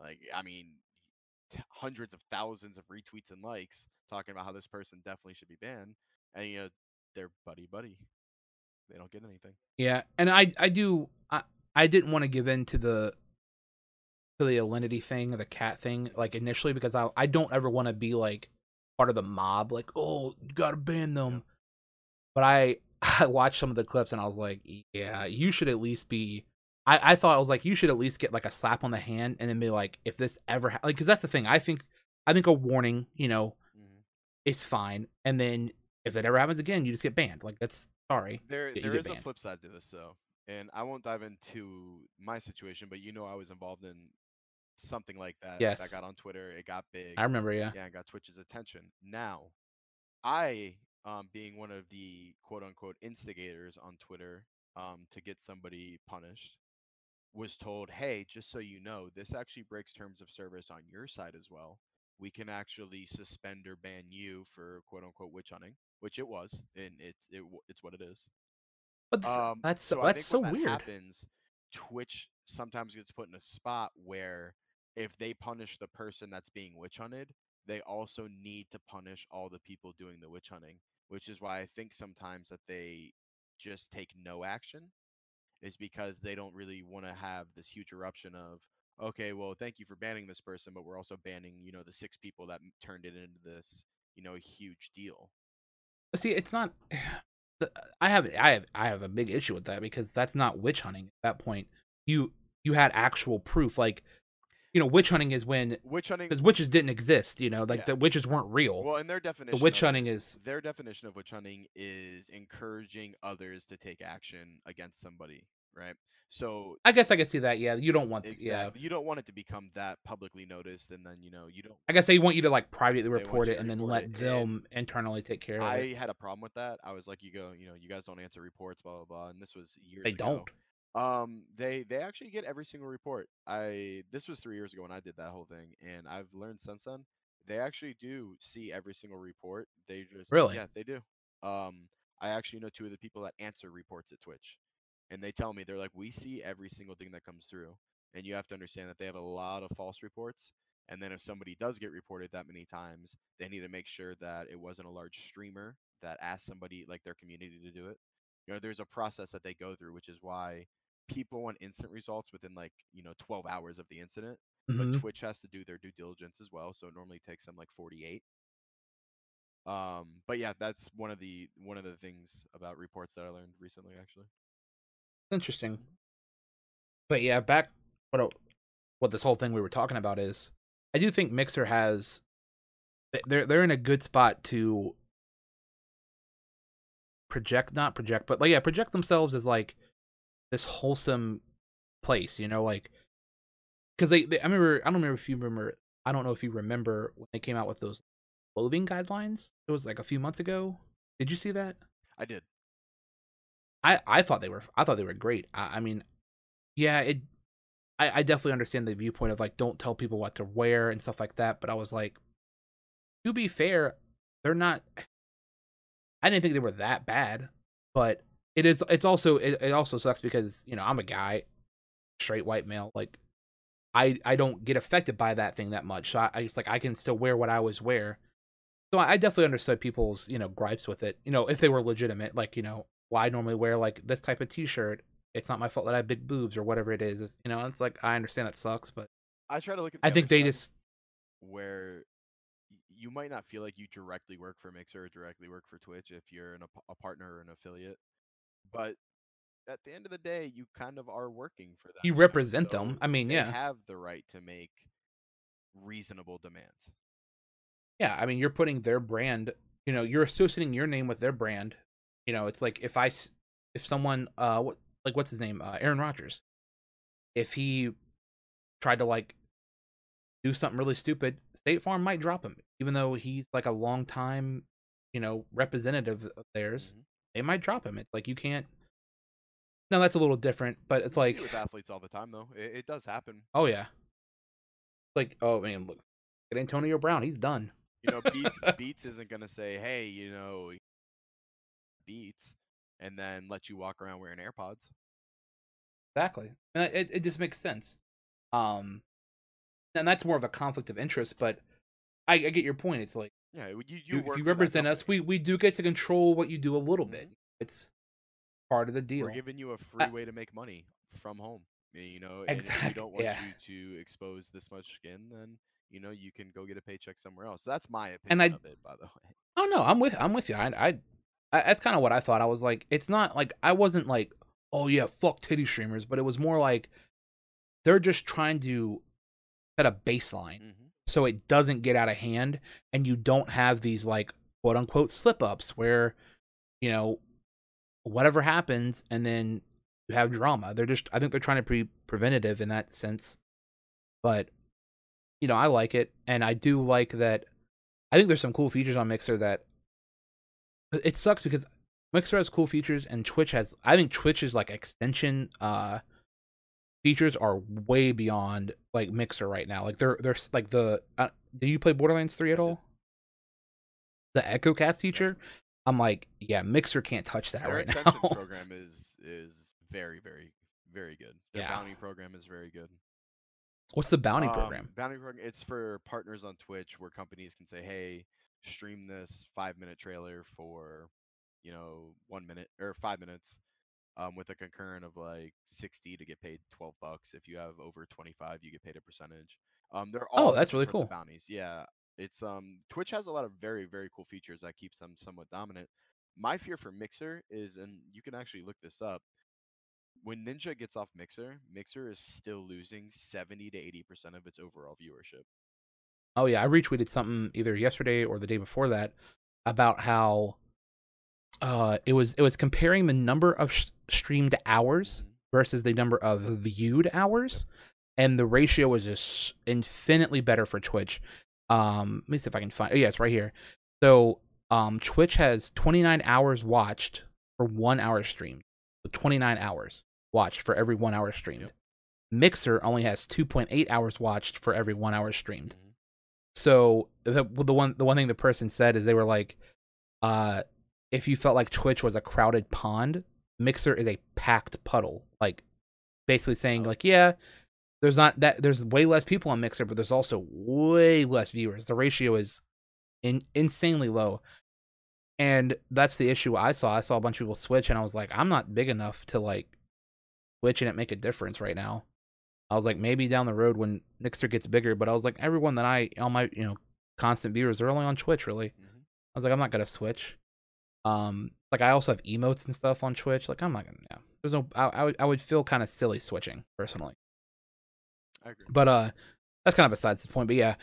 Like, I mean, t- hundreds of thousands of retweets and likes talking about how this person definitely should be banned, and you know they're buddy buddy. They don't get anything. Yeah, and I I do I I didn't want to give in to the to the alinity thing or the cat thing like initially because I I don't ever want to be like part of the mob like oh you gotta ban them, but I I watched some of the clips and I was like yeah you should at least be I I thought I was like you should at least get like a slap on the hand and then be like if this ever ha-, like because that's the thing I think I think a warning you know Mhm. is fine and then if that ever happens again you just get banned like that's sorry There, Yeah, you there a flip side to this though, and I won't dive into my situation, but you know I was involved in something like that. Yes. I got on Twitter. It got big. I remember yeah yeah, and got Twitch's attention. Now, I, um, being one of the quote unquote instigators on Twitter, um, to get somebody punished, was told, "Hey, just so you know, this actually breaks terms of service on your side as well. We can actually suspend or ban you for quote unquote witch hunting, which it was, and it's it, it's what it is. But th- Um, that's so, that's so when that weird. happens, Twitch sometimes gets put in a spot where if they punish the person that's being witch hunted, they also need to punish all the people doing the witch hunting, which is why I think sometimes that they just take no action is because they don't really want to have this huge eruption of okay, well, thank you for banning this person, but we're also banning, you know, the six people that turned it into this, you know, huge deal. See, it's not. Uh, I have I have I have a big issue with that because that's not witch hunting. At that point, you you had actual proof. Like, you know, witch hunting is when Witch hunting because witches didn't exist. You know, like Yeah. the witches weren't real. Well, and their definition the witch hunting is their definition of witch hunting is encouraging others to take action against somebody, right? So I guess I can see that. Yeah, you don't want. exactly, Yeah, you don't want it to become that publicly noticed, and then you know you don't. I guess they want you to like privately report it and then let it, them internally take care of I it. I had a problem with that. I was like, you go, you know, you guys don't answer reports, blah blah blah, and this was years. They ago. don't. Um, they they actually get every single report. I this was three years ago when I did that whole thing, and I've learned since then they actually do see every single report. They just Really? yeah they do. Um, I actually know two of the people that answer reports at Twitch, and they tell me they're like we see every single thing that comes through, and you have to understand that they have a lot of false reports. And then if somebody does get reported that many times, they need to make sure that it wasn't a large streamer that asked somebody like their community to do it. You know, there's a process that they go through, which is why people want instant results within like you know 12 hours of the incident Mhm. but twitch has to do their due diligence as well so it normally takes them like 48 um but yeah that's one of the one of the things about reports that i learned recently actually Interesting. But yeah, back what a- what this whole thing we were talking about is, I do think Mixer has, they're they're in a good spot to project, not project, but like yeah, project themselves as like this wholesome place, you know, like because they, they I remember I don't remember if you remember I don't know if you remember when they came out with those clothing guidelines. It was like a few months ago. Did you see that? i did I I thought they were I thought they were great. I, I mean, yeah, it. I I definitely understand the viewpoint of like don't tell people what to wear and stuff like that. But I was like, to be fair, they're not. I didn't think they were that bad, but it is. It's also it, it also sucks because you know I'm a guy, straight white male. Like, I I don't get affected by that thing that much. So I, I it's like I can still wear what I always wear. So I I definitely understood people's you know gripes with it. You know if they were legitimate, like you know well, I normally wear like this type of T-shirt. It's not my fault that I have big boobs or whatever it is. It's, you know, it's like I understand that sucks, but i try to look at I think they just where you might not feel like you directly work for mixer or directly work for twitch if you're an, a, a partner or an affiliate but at the end of the day you kind of are working for them you represent So them. I mean, they yeah, have the right to make reasonable demands yeah. I mean, you're putting their brand. You know, you're associating your name with their brand. You know, it's like if I, if someone uh what like what's his name uh, Aaron Rodgers, if he tried to like do something really stupid, State Farm might drop him, even though he's like a long time, you know, representative of theirs. Mhm. They might drop him. It's like you can't. No, that's a little different, but it's You like it with athletes all the time though it, it does happen Oh yeah. Like oh man, look at Antonio Brown, he's done. you know beats beats isn't going to say hey you know beats and then let you walk around wearing airpods Exactly. And it it just makes sense. Um and that's more of a conflict of interest, but I, I get your point. It's like yeah you, you, if you represent us, we we do get to control what you do a little bit. Mhm. It's part of the deal. We're giving you a free I- way to make money from home. You know, and if we don't want yeah. you to expose this much skin, then you know you can go get a paycheck somewhere else. That's my opinion And I- of it, by the way. Oh no, I'm with I'm with you. I, I, I that's kind of what I thought. I was like, it's not like I wasn't like, oh yeah, fuck titty streamers, but it was more like they're just trying to set a baseline hmm so it doesn't get out of hand, and you don't have these like quote unquote slip ups where, you know, whatever happens and then you have drama. They're just I think they're trying to be preventative in that sense, but you know I like it, and I do like that. I think there's some cool features on Mixer that it sucks because Mixer has cool features and Twitch has. I think twitch is like extension uh features are way beyond like Mixer right now. Like they're they're like the. Uh, do you play Borderlands three at all? The Echo Cast feature. I'm like, yeah, Mixer can't touch that Their right now. program is is very very very good. Their Yeah. bounty program is very good. What's the bounty Um, program? Bounty program. It's for partners on Twitch where companies can say, "Hey, stream this five minute trailer for, you know, one minute or five minutes, um, with a concurrent of like sixty to get paid twelve bucks. If you have over twenty five, you get paid a percentage. Um, they're all Oh, that's really cool. bounties. Yeah, it's um Twitch has a lot of very very cool features that keeps them somewhat dominant. My fear for Mixer is, and you can actually look this up. When Ninja gets off Mixer, Mixer is still losing 70 to 80% of its overall viewership. Oh yeah, I retweeted something either yesterday or the day before that about how uh it was it was comparing the number of sh- streamed hours versus the number of viewed hours and the ratio was just infinitely better for Twitch. Um let me see if I can find oh, yeah, it's right here. So um Twitch has 29 hours watched for 1 hour streamed. So 29 hours watched for every 1 hour streamed. Yep. Mixer only has 2.8 hours watched for every 1 hour streamed. Mhm. So the the one the one thing the person said is they were like, uh, if you felt like Twitch was a crowded pond, Mixer is a packed puddle. Like basically saying like, yeah, there's not that there's way less people on Mixer, but there's also way less viewers. The ratio is in, insanely low. And that's the issue I saw. I saw a bunch of people switch and I was like, I'm not big enough to like switch and it make a difference right now. I was like, maybe down the road when Mixer gets bigger, but I was like, everyone that I all my you know constant viewers are only on Twitch. Really, Mhm. I was like, I'm not gonna switch. Um, like I also have emotes and stuff on Twitch. Like I'm not gonna. Yeah, there's no. I I would, I would feel kind of silly switching personally. I agree. But uh, that's kind of besides the point. But yeah,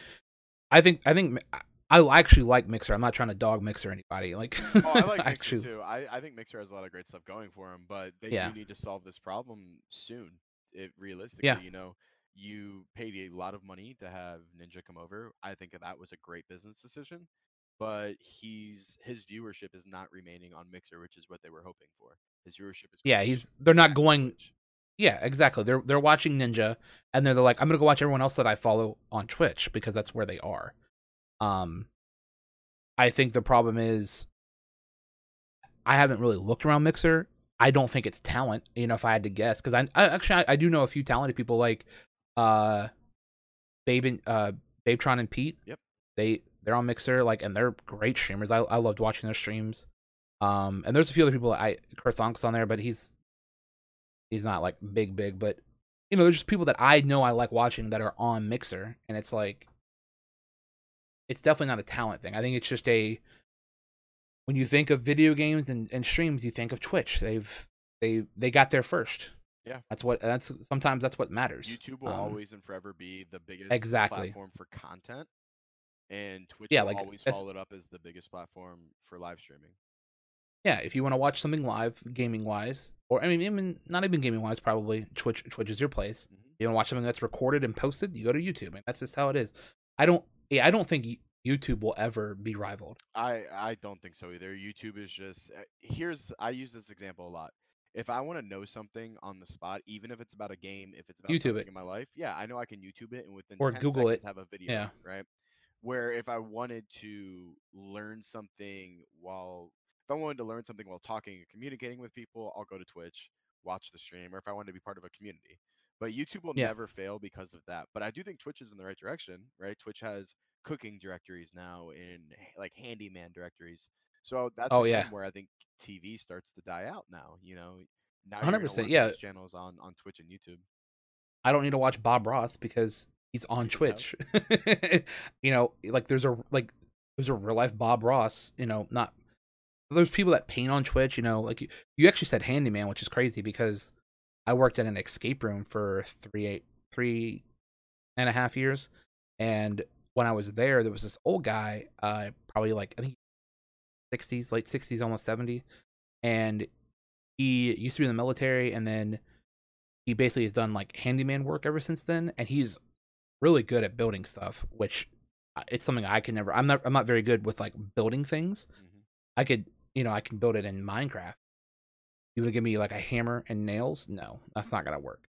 I think I think I I actually like Mixer. I'm not trying to dog Mixer anybody. Like, Oh, I like Mixer actually, too. I, I think Mixer has a lot of great stuff going for him, but they Yeah. do need to solve this problem soon. It realistically, Yeah. you know, you paid a lot of money to have Ninja come over. I think that was a great business decision, but he's his viewership is not remaining on Mixer, which is what they were hoping for. His viewership is Yeah, he's- they're not going-. Yeah, exactly. They're they're watching Ninja and they're, they're like, I'm gonna go watch everyone else that I follow on Twitch because that's where they are. Um I think the problem is I haven't really looked around Mixer. I don't think it's talent, you know, if I had to guess. Because I, I actually I, I do know a few talented people like uh Babe and uh Babetron and Pete. Yep. They they're on Mixer, like and they're great streamers. I I loved watching their streams. Um and there's a few other people I Kurthonk's on there, but he's he's not like big big but you know there's just people that i know i like watching that are on mixer and it's like it's definitely not a talent thing i think it's just a when you think of video games and, and streams you think of twitch they've they they got there first Yeah. that's what that's sometimes that's what matters YouTube will Um, always and forever be the biggest Exactly. platform for content, and Twitch Yeah, will like, always follow it up as the biggest platform for live streaming. yeah if you want to watch something live gaming wise or i mean even not even gaming wise probably twitch twitch is your place Mhm. you want to watch something that's recorded and posted you go to youtube and that's just how it is i don't yeah i don't think youtube will ever be rivaled I I don't think so either. YouTube is just uh, here's I use this example a lot. If I want to know something on the spot, even if it's about a game, if it's about YouTube something it. in my life, yeah, I know I can YouTube it and within Or 10 Google seconds it. have a video, Yeah. right? Where if I wanted to learn something while if I wanted to learn something while talking and communicating with people, I'll go to Twitch, watch the stream, or if I wanted to be part of a community. But YouTube will Yeah. never fail because of that. But I do think Twitch is in the right direction, right? Twitch has cooking directories now and like handyman directories. So that's Oh, yeah. where I think TV starts to die out now. You know, now 100%, you're yeah. channels on on Twitch and YouTube. I don't need to watch Bob Ross because he's on Twitch. you know, like there's a like there's a real life Bob Ross. You know, not there's people that paint on Twitch. You know, like you, you actually said handyman, which is crazy because I worked at an escape room for three eight three and a half years, and when I was there, there was this old guy, uh, probably like I think sixties, late sixties, almost seventy, and he used to be in the military, and then he basically has done like handyman work ever since then, and he's really good at building stuff, which uh, it's something I can never. I'm not. I'm not very good with like building things. Mhm. I could you know, I can build it in Minecraft. You want to give me like a hammer and nails? No, that's not gonna work.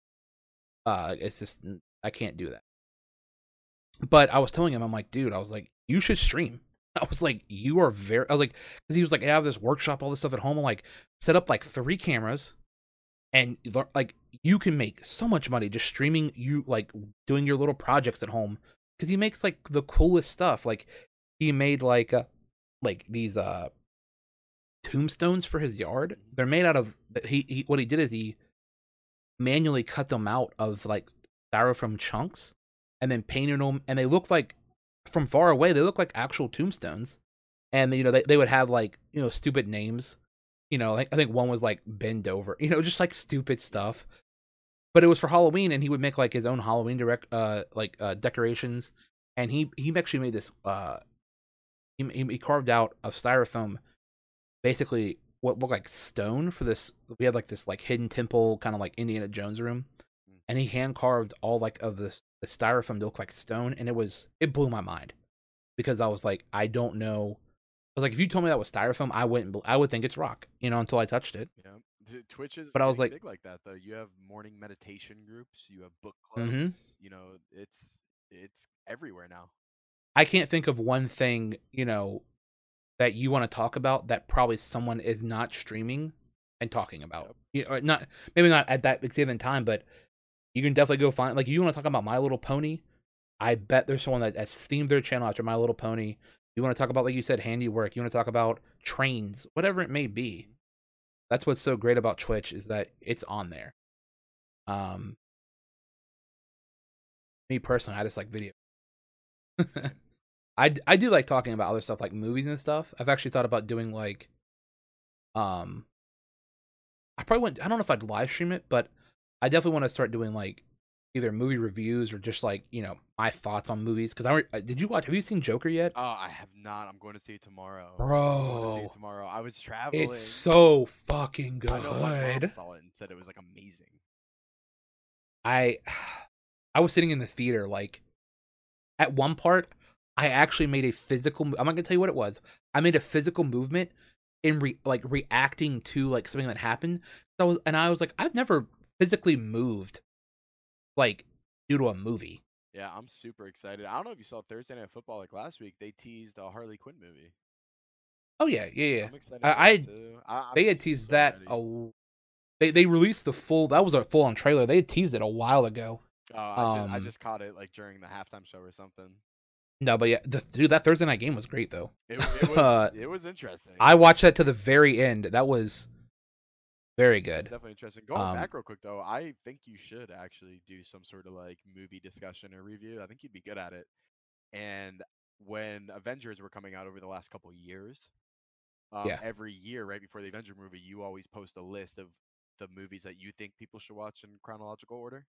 Uh, it's just I can't do that. But I was telling him, I'm like, dude, I was like, you should stream. I was like, you are very. I was like, because he was like, I have this workshop, all this stuff at home. I'm like, set up like three cameras, and like you can make so much money just streaming. You like doing your little projects at home because he makes like the coolest stuff. Like he made like uh, like these uh tombstones for his yard. They're made out of he, he what he did is he manually cut them out of like styrofoam chunks and then painted them and they look like from far away they look like actual tombstones. And you know they they would have like, you know, stupid names. You know, like, I think one was like bend over, you know, just like stupid stuff. But it was for Halloween and he would make like his own Halloween direct uh like uh decorations and he he actually made this uh he, he carved out of styrofoam basically what looked like stone for this we had like this like hidden temple kind of like indiana jones room mm. and he hand carved all like of this the styrofoam to look like stone and it was it blew my mind because i was like i don't know was like if you told me that was styrofoam i wouldn't i would think it's rock you know until i touched it yeah Twitch is but I was like big like that though. You have morning meditation groups, you have book mm-hmm. clubs, mm-hmm. you know, it's it's everywhere now. I can't think of one thing, you know, that you want to talk about that probably someone is not streaming and talking about. Yep. You know, not maybe not at that given time, but you can definitely go find like you want to talk about My Little Pony. I bet there's someone that has themed their channel after My Little Pony. You want to talk about like you said handiwork. You want to talk about trains, whatever it may be. That's what's so great about Twitch is that it's on there. Um, me personally, I just like video. I, I do like talking about other stuff like movies and stuff. I've actually thought about doing like, um, I probably wouldn't. I don't know if I'd live stream it, but I definitely want to start doing like either movie reviews or just like you know my thoughts on movies. Because I uh, did you watch? Have you seen Joker yet? Oh, I have not. I'm going to see it tomorrow. Bro, see tomorrow. I was traveling. It's so fucking good. I know my mom saw it and said it was like amazing. I, I was sitting in the theater like, at one part I actually made a physical. I'm not gonna tell you what it was. I made a physical movement in re, like reacting to like something that happened. So I was, and I was like, I've never physically moved, like due to a movie. Yeah, I'm super excited. I don't know if you saw Thursday Night Football like last week. They teased a Harley Quinn movie. Oh yeah, yeah, yeah. I'm excited. I, I, they had teased so that. A, they they released the full. That was a full on trailer. They had teased it a while ago. Oh, I, um, just, I just caught it like during the halftime show or something. No, but yeah, the, dude, that Thursday night game was great though. It, it was uh, it was interesting. I watched that to the very end. That was very good. It's definitely interesting. Going um, back real quick though, I think you should actually do some sort of like movie discussion or review. I think you'd be good at it. And when Avengers were coming out over the last couple years, um, yeah. every year right before the Avenger movie, you always post a list of the movies that you think people should watch in chronological order.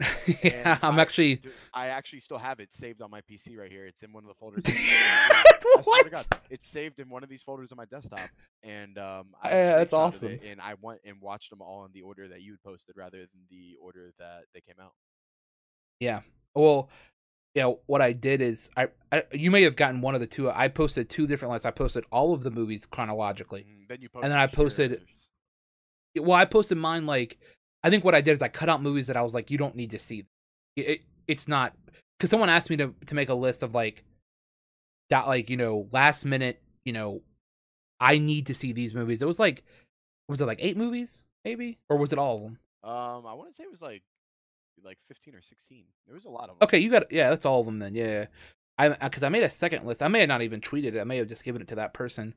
yeah, I'm I, actually. I actually still have it saved on my PC right here. It's in one of the folders. what? God, it's saved in one of these folders on my desktop, and um, I yeah, that's awesome. and I went and watched them all in the order that you had posted, rather than the order that they came out. Yeah. Well, yeah. What I did is, I, I you may have gotten one of the two. I posted two different lists. I posted all of the movies chronologically. Mm, then you posted, and then I posted. Well, I posted mine like I think what I did is I cut out movies that I was like, you don't need to see. It, it it's not because someone asked me to to make a list of like that, like you know, last minute, you know, I need to see these movies. It was like, was it like eight movies, maybe, or was it all of them? Um, I want to say it was like like fifteen or sixteen. There was a lot of them. Okay, you got yeah, that's all of them then. Yeah, I because I made a second list. I may have not even tweeted it. I may have just given it to that person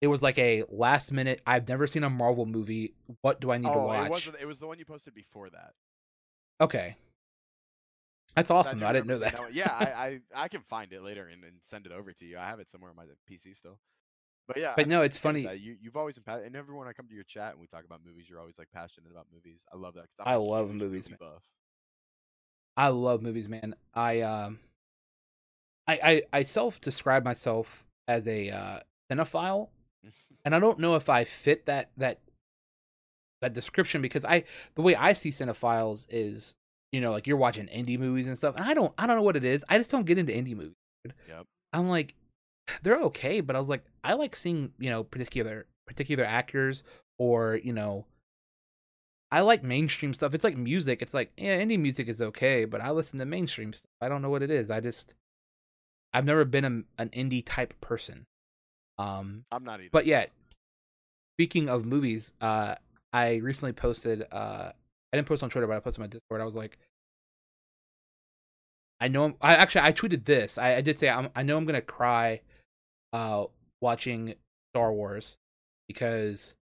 it was like a last minute. I've never seen a Marvel movie. What do I need oh, to watch? It was, it was the one you posted before that. Okay, that's awesome. I, I didn't know that. that yeah, I, I, I can find it later and, and send it over to you. I have it somewhere on my PC still. But yeah, but no, it's funny. You you've always been and everyone I come to your chat and we talk about movies, you're always like passionate about movies. I love that. I love movies, movie buff. I love movies, man. I um, I I, I self describe myself as a uh, cinephile and I don't know if I fit that that that description because I the way I see cinephiles is you know like you're watching indie movies and stuff and I don't I don't know what it is I just don't get into indie movies. Yep. I'm like they're okay, but I was like, I like seeing you know particular particular actors or you know. I like mainstream stuff. It's like music. It's like yeah, indie music is okay, but I listen to mainstream stuff. I don't know what it is. I just I've never been a, an indie type person. Um, I'm not either. but yeah, speaking of movies, uh, I recently posted. Uh, I didn't post on Twitter, but I posted on my Discord. I was like, I know. I'm, I actually I tweeted this. I, I did say I'm, I know I'm gonna cry, uh, watching Star Wars, because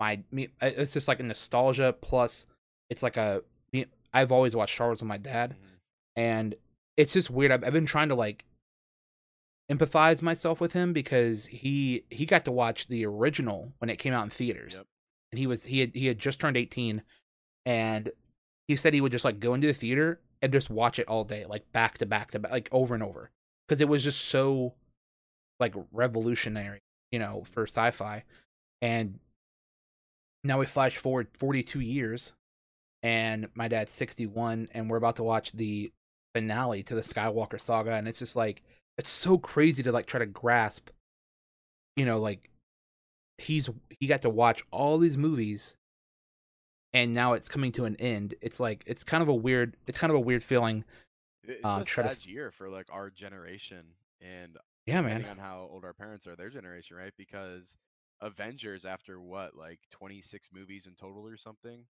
my me it's just like a nostalgia plus it's like a me I've always watched Star Wars with my dad, Mhm. and it's just weird. I've, I've been trying to like empathize myself with him because he he got to watch the original when it came out in theaters, Yep. and he was he had he had just turned eighteen, and he said he would just like go into the theater and just watch it all day, like back to back to back, like over and over, because it was just so like revolutionary, you know, for sci-fi, and now we flash forward 42 years and my dad's 61 and we're about to watch the finale to the skywalker saga and it's just like it's so crazy to like try to grasp you know like he's he got to watch all these movies and now it's coming to an end. It's like it's kind of a weird it's kind of a weird feeling It's uh, a try to year for like our generation and yeah man. depending on how old our parents are, their generation, right? Because Avengers, after what, like 26 movies in total or something,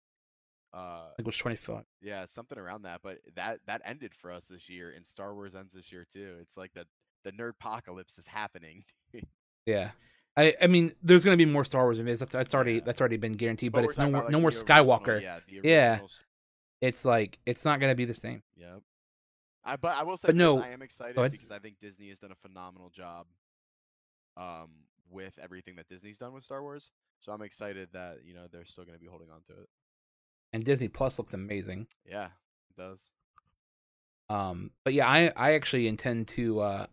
uh, it was 25 yeah, something around that. But that that ended for us this year, and Star Wars ends this year too. It's like the the nerd apocalypse is happening. yeah I, I mean, there's gonna be more Star Wars movies. That's that's already Yeah. that's already been guaranteed. But, we're it's no more like, no more the original- Skywalker. Yeah, the Yeah. It's like it's not gonna be the same. Yep. I but I will say this, no- I am excited because I think Disney has done a phenomenal job um with everything that Disney's done with Star Wars. So I'm excited that, you know, they're still going to be holding on to it. And Disney Plus looks amazing. Yeah, it does. Um, but yeah, I I actually intend to uh,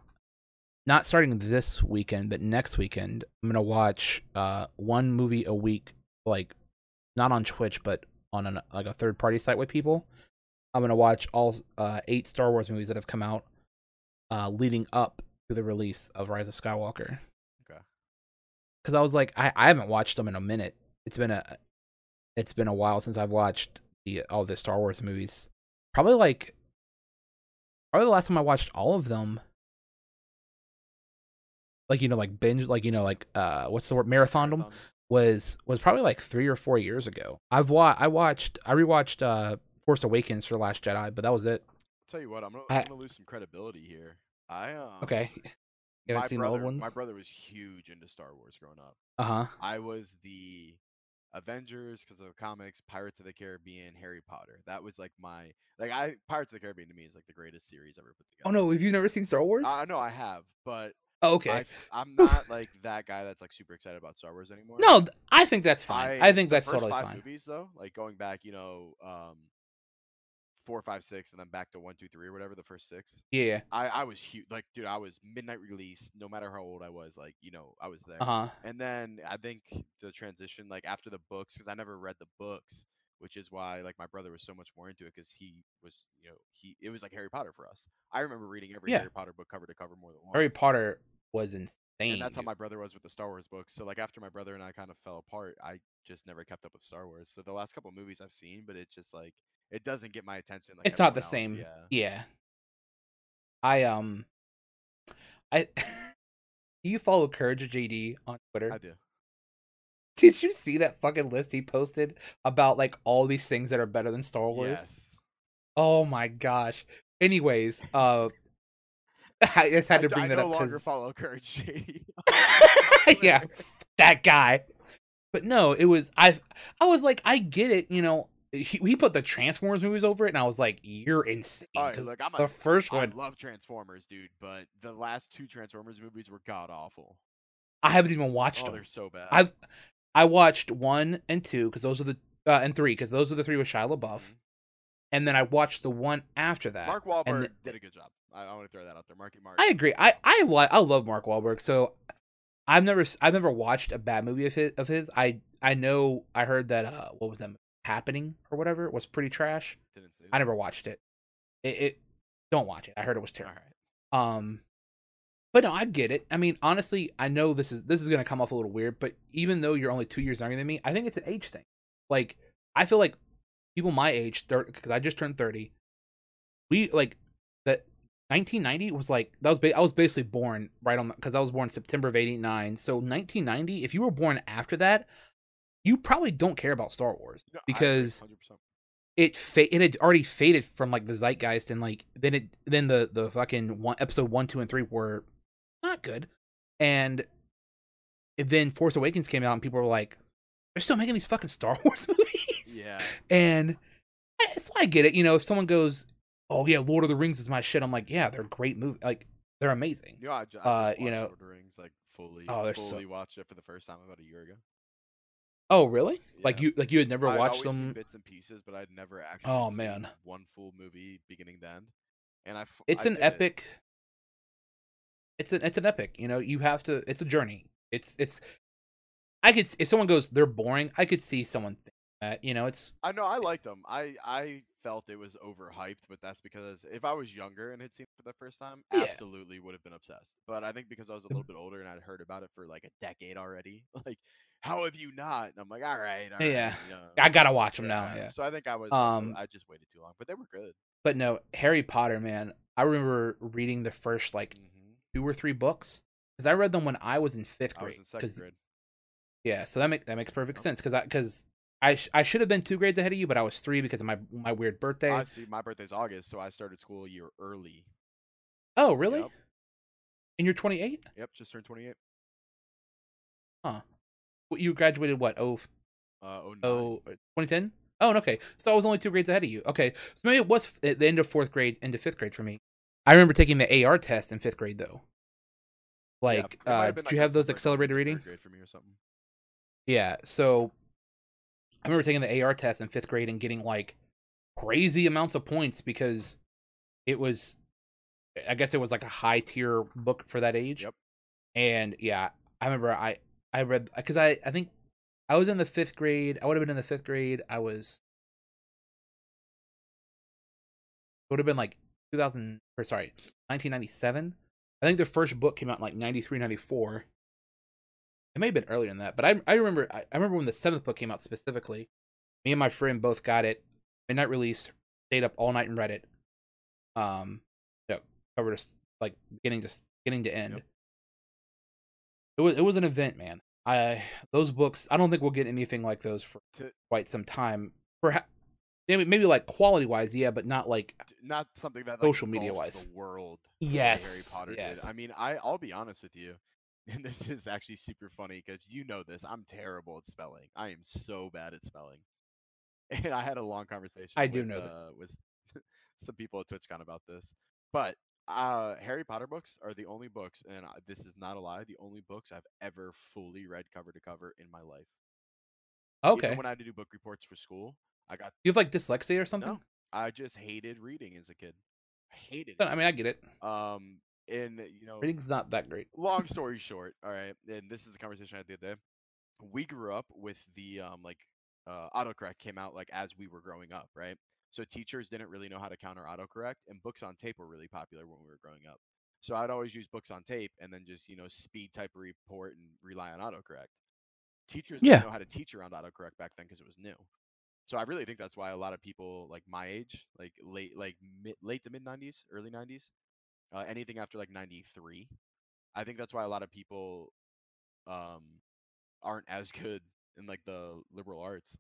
not starting this weekend, but next weekend, I'm gonna watch uh one movie a week, like not on Twitch, but on an like a third party site with people. I'm gonna watch all uh eight Star Wars movies that have come out, uh, leading up to the release of Rise of Skywalker. Okay. Because I was like, I I haven't watched them in a minute. It's been a it's been a while since I've watched the all the Star Wars movies. Probably like probably the last time I watched all of them. Like you know, like binge, like you know, like uh, what's the word? Marathon them was was probably like three or four years ago. I've wa- I watched I rewatched uh Force Awakens for the Last Jedi, but that was it. I'll tell you what, I'm gonna, I- I'm gonna lose some credibility here. I um, Okay, you haven't seen brother, the old ones. My brother was huge into Star Wars growing up. Uh huh. I was the Avengers because of the comics, Pirates of the Caribbean, Harry Potter. That was like my like I Pirates of the Caribbean to me is like the greatest series ever put together. Oh no, have you never seen Star Wars? I know I have, but oh, okay. I, I'm not like that guy that's like super excited about Star Wars anymore. no, I think that's fine. I, think the that's totally fine. Movies though, like going back, you know, um, four, five, six, and then back to one, two, three, or whatever the first six. Yeah. I I was huge. Like, dude, I was midnight release. No matter how old I was, like, you know, I was there. Uh huh. And then I think the transition, like after the books, because I never read the books, which is why like my brother was so much more into it because he was, you know, he it was like Harry Potter for us. I remember reading every Yeah. Harry Potter book cover to cover more than once. Harry Potter was insane. And that's how my brother was with the Star Wars books. So like after my brother and I kind of fell apart, I just never kept up with Star Wars. So the last couple movies I've seen, but it's just like it doesn't get my attention. Like it's not the else, same. Yeah. Yeah. I um, I. Do you follow Courage JD on Twitter? I do. Did you see that fucking list he posted about like all these things that are better than Star Wars? Yes. Oh my gosh. Anyways, uh, I just had I to bring I that no up longer because follow Courage JD. yeah, that guy. But no, it was I. I was like, I get it. You know, he, he put the Transformers movies over it, and I was like, you're insane. Right, like I'm a, the first I one, love Transformers, dude, but the last two Transformers movies were god awful. I haven't even watched Oh, them. they're so bad. I've I watched one and two because those are the uh, and three because those are the three with Shia LaBeouf, Mhm. and then I watched the one after that. Mark Wahlberg the- did a good job. I, I want to throw that out there. Marky Mark. I agree. I I li- I love Mark Wahlberg. So I've never I've never watched a bad movie of his. Of his. I I know I heard that uh what was that movie? Happening or whatever was pretty trash. Didn't see I never watched it. It, it don't watch it. I heard it was terrible. right. Um, But no, I get it. I mean, honestly, I know this is this is gonna come off a little weird, but even though you're only two years younger than me, I think it's an age thing. Like, I feel like people my age, because I just turned thirty, we like that 1990 was like that was ba- I was basically born right on because I was born September of '89. So 1990, if you were born after that, you probably don't care about Star Wars No, because it fa- it had already faded from like the zeitgeist and like then it then the the fucking one episode one two and three were not good and then Force Awakens came out and people were like they're still making these fucking Star Wars movies Yeah. and I- so I get it you know if someone goes oh yeah Lord of the Rings is my shit I'm like yeah they're great movie like they're amazing You know, I, ju- I just Uh, you know- Lord of the Rings like fully. Oh, they're so- fully watched it for the first time about a year ago. Oh really like you like you had never I'd watched them bits and pieces, but I'd never actually. Oh, man. one full movie beginning to end, and I. it's I an did it. epic it's an it's an epic you know you have to it's a journey it's it's i could if someone goes they're boring i could see someone think that you know it's I know I liked them. I I felt it was overhyped, but that's because if I was younger and had seen it for the first time, Yeah. absolutely would have been obsessed. But I think because I was a little bit older and I'd heard about it for like a decade already, like how have you not? And I'm like, all right, all right, Yeah. you know, i gotta watch them now yeah So I think I was. Um, I just waited too long, but they were good. but no harry potter man i remember reading the first like hmm two or three books because i read them when i was in fifth I was grade in second grade. yeah so that make that makes perfect sense because i because I, sh- I should have been two grades ahead of you, but I was three because of my my weird birthday. I see. My birthday's August, so I started school a year early. oh, really? Yep. And you're 28? Yep, just turned 28. Huh. What, You graduated what? Oh, Uh, oh, nine. Oh, 2010? Oh, okay. So I was only two grades ahead of you. Okay. So maybe it was f- the end of fourth grade into fifth grade for me. I remember taking the AR test in fifth grade, though. Like, might uh, did you have those accelerated reading? grade for me or something. Yeah. So I remember taking the AR test in fifth grade and getting like crazy amounts of points because it was, I guess it was like a high tier book for that age. Yep. And yeah, I remember I I read because I I think I was in the fifth grade. I would have been in the fifth grade. I was. It would have been like 2000 or sorry 1997 i think the first book came out in like 93 94 it may have been earlier than that but i, I remember I, I remember when the seventh book came out specifically me and my friend both got it midnight release stayed up all night and read it um yeah covered us like beginning to beginning to end Yep. it was it was an event man i those books i don't think we'll get anything like those for To- quite some time perhaps maybe, maybe like quality wise yeah but not like Not something that like, Social media wise. the world. Yes, Harry Potter yes. did. I mean, I I'll be honest with you, and this is actually super funny because you know this. I'm terrible at spelling. I am so bad at spelling. And I had a long conversation. I do with, know that. uh, with some people at TwitchCon about this, but uh, Harry Potter books are the only books, and I- this is not a lie. The only books I've ever fully read cover to cover in my life. okay Even when I had to do book reports for school, I got you have like dyslexia or something no. I just hated reading as a kid. I hated But, it. i mean i get it Um, and you know, reading's not that great long story short, all right, and this is a conversation I had the other day. We grew up with the um like uh autocorrect came out like as we were growing up, right? So teachers didn't really know how to counter autocorrect, and books on tape were really popular when we were growing up. So I'd always use books on tape and then just you know speed type a report and rely on autocorrect. Teachers Yeah. didn't know how to teach around autocorrect back then because it was new. So I really think that's why a lot of people like my age, like late like mid, late to mid 90s, early 90s, uh, anything after like 93 i think that's why a lot of people um aren't as good in like the liberal arts.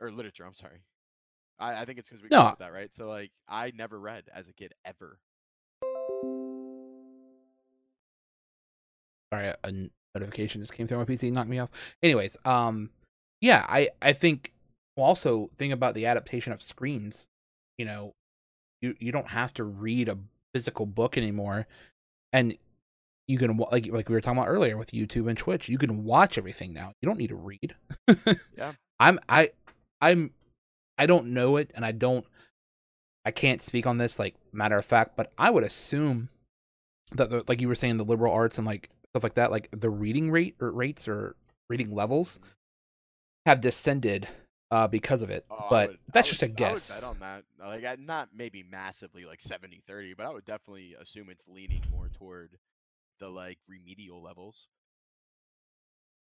Or literature i'm sorry. I, I think it's because we No. up that right? So like i never read as a kid ever. Sorry a notification just came through my pc knocked me off. Anyways um yeah i i think also think about the adaptation of screens you know you you don't have to read a physical book anymore. And you can like like we were talking about earlier with youtube and twitch you can watch everything now. You don't need to read. Yeah. i'm i i'm i don't know it and i don't i can't speak on this like matter of fact but i would assume that the, like you were saying the liberal arts and like stuff like that like the reading rate or rates or reading levels mm-hmm. have descended uh because of it Oh, but would- I that's would- just a I would guess bet on that like I, not maybe massively like 70 30 but i would definitely assume it's leaning more toward the like remedial levels.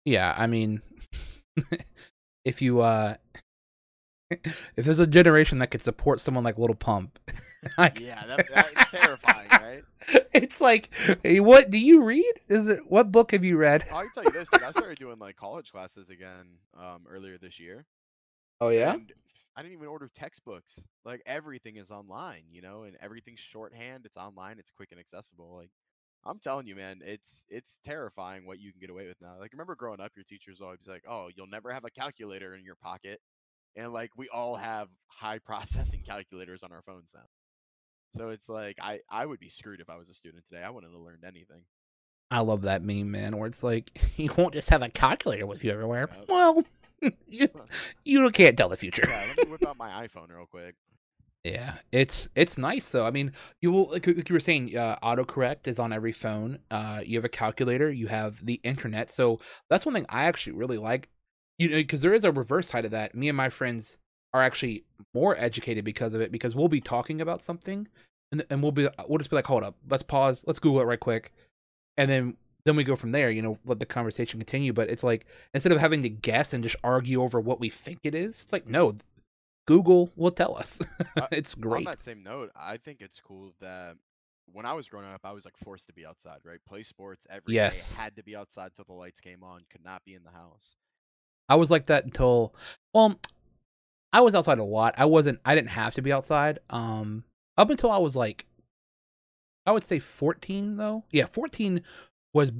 Yeah, I mean, if you uh, if there's a generation that could support someone like Lil Pump, like, Yeah, that, that's terrifying, right? it's like, what do you read? Is it what book have you read? I can tell you this, dude. I started doing like college classes again um, earlier this year. Oh yeah, And I didn't even order textbooks. Like everything is online, you know, and everything's shorthand. It's online. It's quick and accessible. Like I'm telling you, man, it's it's terrifying what you can get away with now. Like remember growing up, your teachers always like, "Oh, you'll never have a calculator in your pocket," and like we all have high processing calculators on our phones now. So it's like I I would be screwed if I was a student today. I wouldn't have learned anything. I love that meme, man. Where it's like, you won't just have a calculator with you everywhere. Yep. Well, you, you can't tell the future. Yeah, let me whip out my iPhone real quick. Yeah, it's it's nice though. I mean, you will like, like you were saying, uh, autocorrect is on every phone. Uh, you have a calculator, you have the internet. So that's one thing I actually really like. You know, because there is a reverse side of that. Me and my friends are actually more educated because of it. Because we'll be talking about something, and and we'll be we'll just be like, hold up, let's pause, let's Google it right quick, and then then we go from there. You know, let the conversation continue. But it's like instead of having to guess and just argue over what we think it is, it's like no, Google will tell us. it's great. On that same note, I think it's cool that when I was growing up, I was like forced to be outside, right? Play sports every day, Yes. had to be outside till the lights came on, could not be in the house. I was like that until well, I was outside a lot. I wasn't I didn't have to be outside. Um up until I was like I would say 14 though. Yeah, 14 was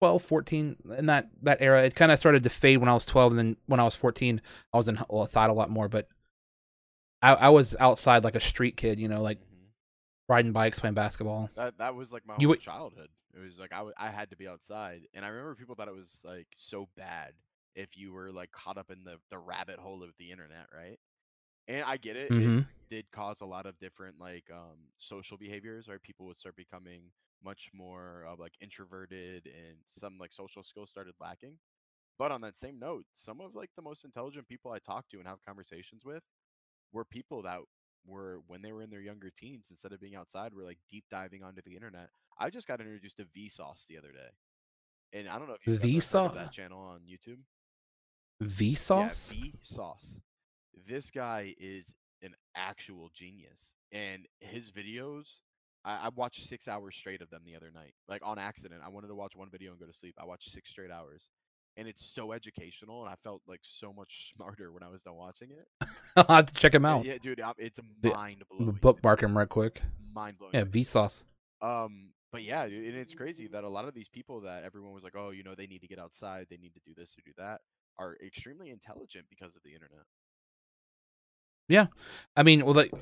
12, 14 in that that era. It kind of started to fade when I was 12 and then when I was 14 I was in outside a lot more, but I I was outside like a street kid, you know, like Mhm. riding bikes, playing basketball. That that was like my You whole childhood. It was like I, w- I had to be outside, and I remember people thought it was like so bad if you were like caught up in the the rabbit hole of the internet, right? And I get it. It Mhm. did cause a lot of different like um social behaviors, right? People would start becoming much more of like introverted, and some like social skills started lacking. But on that same note, some of like the most intelligent people I talk to and have conversations with were people that were when they were in their younger teens instead of being outside were like deep diving onto the internet. I just got introduced to Vsauce the other day. And I don't know if you've ever heard of Vsauce? that channel on YouTube. Vsauce? Yeah, Vsauce. This guy is an actual genius. And his videos I, I watched six hours straight of them the other night. Like on accident. I wanted to watch one video and go to sleep. I watched six straight hours. And it's so educational and I felt like so much smarter when I was done watching it. I'll have to check him out. Yeah, dude, um, it's mind blowing. Bookmark him right quick. Mind blowing. Yeah, Vsauce. Um, but yeah, and it's crazy that a lot of these people that everyone was like, oh, you know, they need to get outside, they need to do this or do that, are extremely intelligent because of the internet. Yeah, I mean, well, like,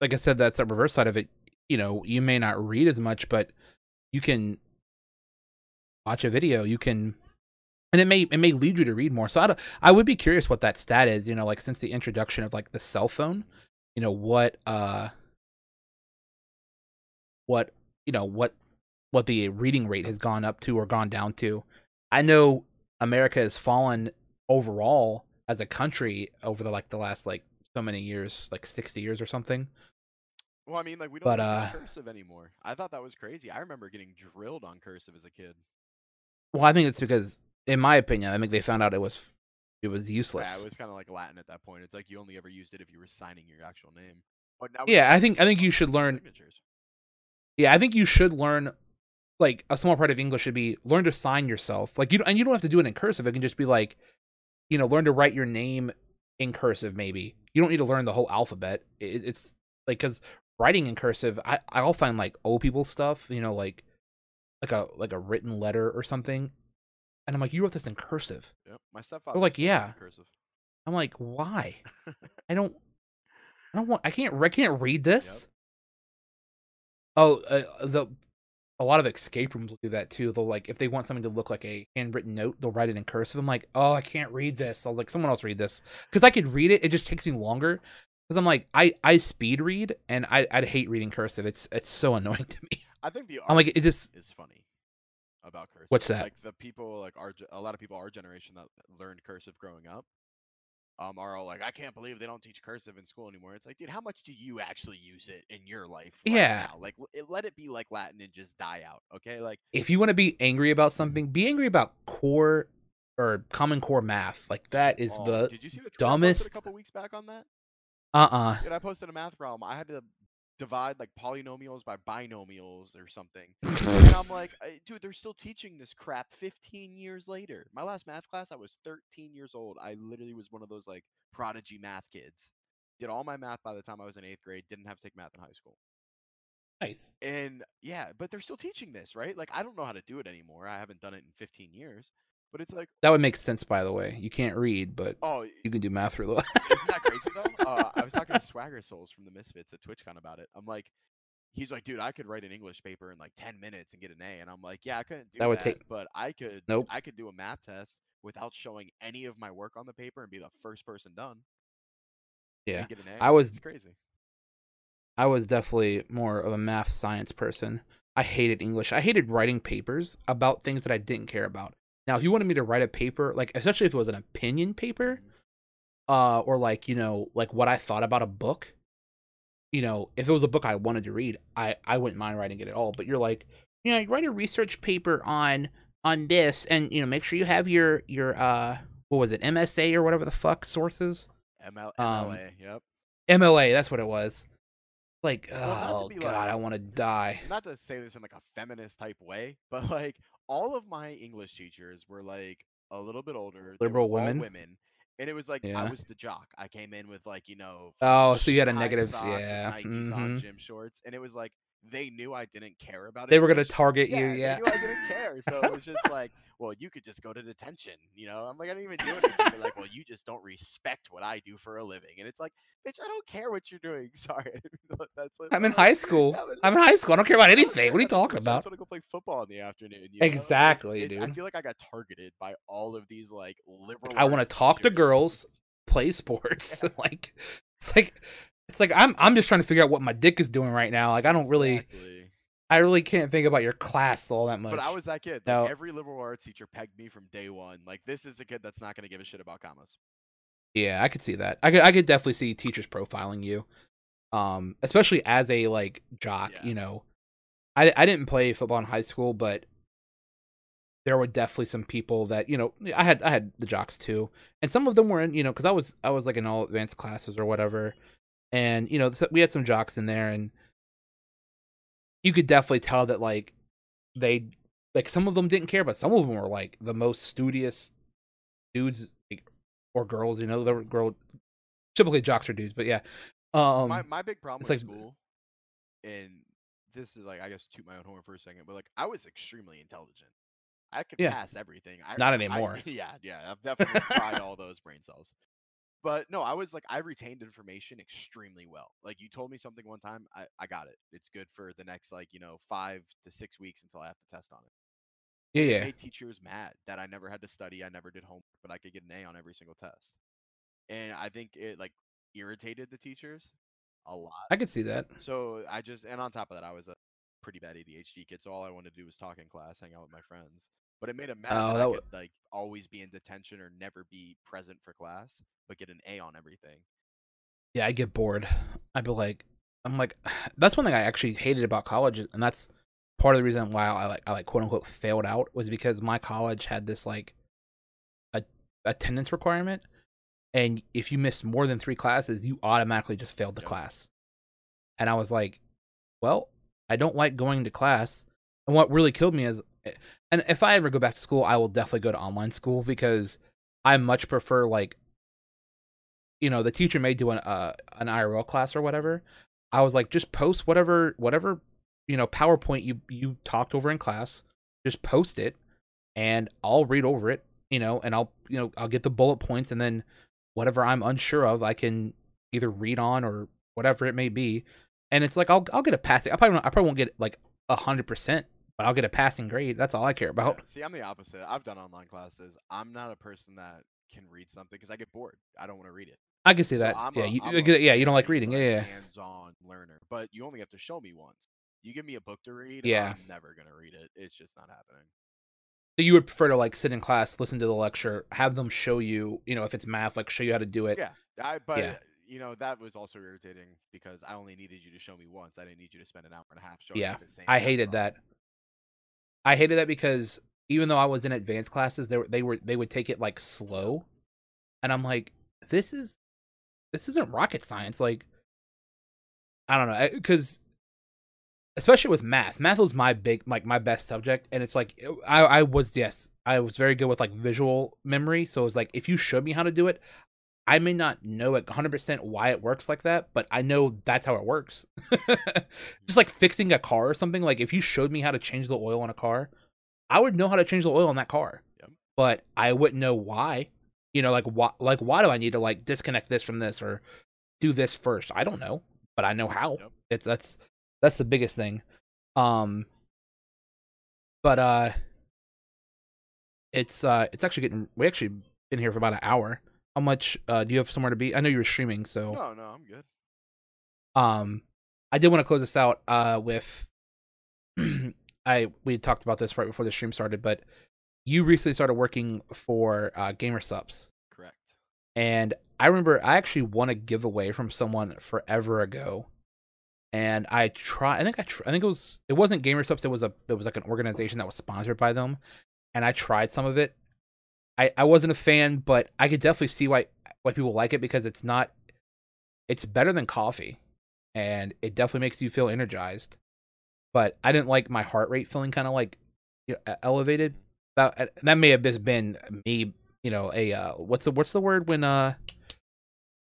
like I said, that's the reverse side of it. You know, you may not read as much, but you can watch a video. You can, and it may it may lead you to read more. So I, I would be curious what that stat is. You know, like since the introduction of like the cell phone, you know what uh what you know what what the reading rate has gone up to or gone down to. I know America has fallen overall as a country over the like the last like so many years, like sixty years or something. Well, I mean, like we don't But, uh, cursive anymore. I thought that was crazy. I remember getting drilled on cursive as a kid. Well, I think it's because, in my opinion, I think they found out it was it was useless. Yeah, it was kind of like Latin at that point. It's like you only ever used it if you were signing your actual name. But now Yeah, I think I think you should learn. signatures. Yeah, I think you should learn. Like a small part of English should be learn to sign yourself. Like you, don't- and you don't have to do it in cursive. It can just be like, you know, learn to write your name in cursive. Maybe you don't need to learn the whole alphabet. It, it's like because writing in cursive, I I'll find like old people stuff. You know, like like a like a written letter or something, and I'm like, you wrote this in cursive. Yep. My stepfather. like, writes in yeah. Cursive. I'm like, why? I don't. I don't want. I can't. I can't read this. Oh, uh, the a lot of escape rooms will do that too. They'll like if they want something to look like a handwritten note, they'll write it in cursive. I'm like, oh, I can't read this. I was like, someone else read this because I could read it. It just takes me longer because I'm like, I I speed read and I I'd hate reading cursive. It's it's so annoying to me. I think the I'm like, it just is funny about cursive. What's that? Like the people, like our, a lot of people our generation that learned cursive growing up. um, are all like, I can't believe they don't teach cursive in school anymore. It's like, dude, how much do you actually use it in your life? Right Yeah. now? Like, it, let it be like Latin and just die out. Okay. Like, If you want to be angry about something, be angry about core or common core math. Like that is oh, the did you see the tweet I posted dumbest- a couple weeks back on that? Uh uh Dude, I posted a math problem. I had to divide like polynomials by binomials or something. and I'm like, dude, they're still teaching this crap 15 years later. My last math class, I was 13 years old. I literally was one of those like prodigy math kids. Did all my math by the time I was in eighth grade. Didn't have to take math in high school. Nice. And yeah, but they're still teaching this, right? Like, I don't know how to do it anymore. I haven't done it in 15 years. But it's like, That would make sense, by the way. You can't read, but oh, you can do math really well. Isn't that crazy though? Uh, I was talking to Swagger Souls from the Misfits at TwitchCon about it. I'm like, he's like, dude, I could write an English paper in like 10 minutes and get an A. And I'm like, yeah, I couldn't do That that, would take- but I could. Nope. I could do a math test without showing any of my work on the paper and be the first person done. Yeah. get an A. I was- It's crazy. I was definitely more of a math science person. I hated English. I hated writing papers about things that I didn't care about. Now, if you wanted me to write a paper, like especially if it was an opinion paper, uh, or like you know, like what I thought about a book, you know, if it was a book I wanted to read, I I wouldn't mind writing it at all. But you're like, you know, you write a research paper on on this, and you know, make sure you have your your uh, what was it, MSA or whatever the fuck sources, ML, um, MLA. Yep. MLA. That's what it was. Like, Well, oh god, like- I want to die. Not to say this in like a feminist type way, but like all of my English teachers were like a little bit older. Liberal women? Women. And it was like I was the jock. I came in with like you know Oh, so you had a negative, yeah. Nikes on mhm. gym shorts, and it was like they knew I didn't care about it. They were gonna target you, yeah, yeah. They knew I didn't care, so it was just like, well, you could just go to detention, you know. I'm like, I didn't even do anything. They're like, well, you just don't respect what I do for a living, and it's like, bitch, I don't care what you're doing. Sorry, I didn't know that's what- I'm in high school. yeah, I'm in high school. I don't care about anything. What are you talking English, I about? just want to go play football in the afternoon. you know? Like, Exactly, it's- I feel like I got targeted by all of these like liberal. I want to talk to girls, play sports. like it's like it's like I'm I'm just trying to figure out what my dick is doing right now. Like I don't really Exactly. I really can't think about your class all that much. But I was that kid. Like, Every liberal arts teacher pegged me from day one. Like this is a kid that's not going to give a shit about commas. Yeah, I could see that. I could I could definitely see teachers profiling you. Um especially as a like jock, Yeah. you know. I I didn't play football in high school, but there were definitely some people that, you know, I had I had the jocks too. And some of them were in, you know, cuz I was I was like in all advanced classes or whatever. And you know, we had some jocks in there and you could definitely tell that like they like some of them didn't care, but some of them were like the most studious dudes like, or girls, you know, they were girl typically jocks are dudes, but yeah. Um my my big problem with like- school, and this is like I guess toot my own horn for a second, but like I was extremely intelligent. I could Yeah. pass everything. I, Not I- anymore. yeah, yeah, I've definitely tried all those brain cells. But no, I was like I retained information extremely well. Like you told me something one time, I, I got it. It's good for the next like you know five to six weeks until I have to test on it. yeah, yeah. made teachers mad that I never had to study, I never did homework, but I could get an A on every single test. And I think it like irritated the teachers a lot. I could see that. So I just and on top of that, I was a pretty bad ADHD kid. So all I wanted to do was talk in class, hang out with my friends. But it made them mad Oh, that, that I wa- could like always be in detention or never be present for class, but get an A on everything. Yeah, I get bored. I'd be like I'm like that's one thing I actually hated about college and that's part of the reason why I like I like quote unquote failed out was because my college had this like a attendance requirement and if you missed more than 3 classes, you automatically just failed the Yep. class. And I was like, well, I don't like going to class. And what really killed me is eh, and if I ever go back to school, I will definitely go to online school because I much prefer like you know the teacher may do an uh, an IRL class or whatever. I was like, just post whatever whatever you know PowerPoint you you talked over in class. Just post it, and I'll read over it. You know, and I'll you know I'll get the bullet points, and then whatever I'm unsure of, I can either read on or whatever it may be. And it's like I'll I'll get a passing. I probably won't, I probably won't get like a hundred percent, but I'll get a passing grade. That's all I care Yeah, about. See, I'm the opposite. I've done online classes. I'm not a person that can read something because I get bored. I don't want to read it. I can see So that. I'm yeah, a- you uh, a yeah you don't like reading. Yeah, yeah. Hands-on learner, but you only have to show me once. You give me a book to read. Yeah. I'm never gonna read it. It's just not happening. So you would prefer to like sit in class, listen to the lecture, have them show you, you know, if it's math, like show you how to do it. Yeah, I but Yeah. you know that was also irritating because I only needed you to show me once. I didn't need you to spend an hour and a half showing Yeah, me the same. I hated that. I hated that because even though I was in advanced classes, they were they were they would take it like slow, and I'm like, this is this isn't rocket science. Like, I don't know, because especially with math, math was my big like my best subject, and it's like I I was yes I was very good with like visual memory, so it was like if you showed me how to do it. I may not know it 100% why it works like that, but I know that's how it works. Just like fixing a car or something, like if you showed me how to change the oil on a car, I would know how to change the oil on that car. Yep. But I wouldn't know why. You know, like why like why do I need to like disconnect this from this or do this first? I don't know, but I know how. Yep. It's that's that's the biggest thing. Um but uh it's uh it's actually getting we actually been here for about an hour. How much uh do you have somewhere to be? I know you were streaming, so No, no, I'm good. um I did want to close this out uh with I we talked about this right before the stream started, but you recently started working for uh Gamer Supps. Correct. And I remember I actually won a giveaway from someone forever ago. And I try I think I tr- I think it was it wasn't Gamer Supps, it was a it was like an organization that was sponsored by them. And I tried some of it. I I wasn't a fan, but I could definitely see why why people like it because it's not it's better than coffee and it definitely makes you feel energized. But I didn't like my heart rate feeling kind of like you know, elevated. That that may have just been me, you know, a uh, what's the what's the word when uh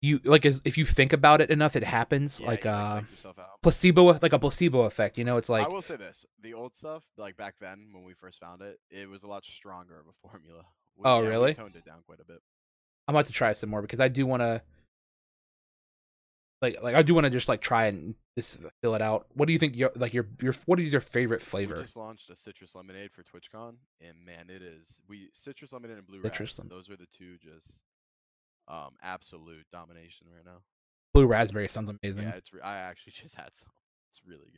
you like if you think about it enough, it happens Yeah, like uh psych yourself out. placebo like a placebo effect. You know, it's like I will say this: the old stuff, like back then when we first found it, it was a lot stronger of a formula. We- Oh, yeah, we really? toned it down quite a bit. I'm about to try some more because I do want to like like I do want to just like try and just fill it out. What do you think? Your like your your what is your favorite We flavor? just launched a citrus lemonade for TwitchCon, and man, it is we citrus lemonade and blue Citrus. Those are the two just um absolute domination right now. Blue raspberry sounds amazing. Yeah, it's re- I actually just had some. It's really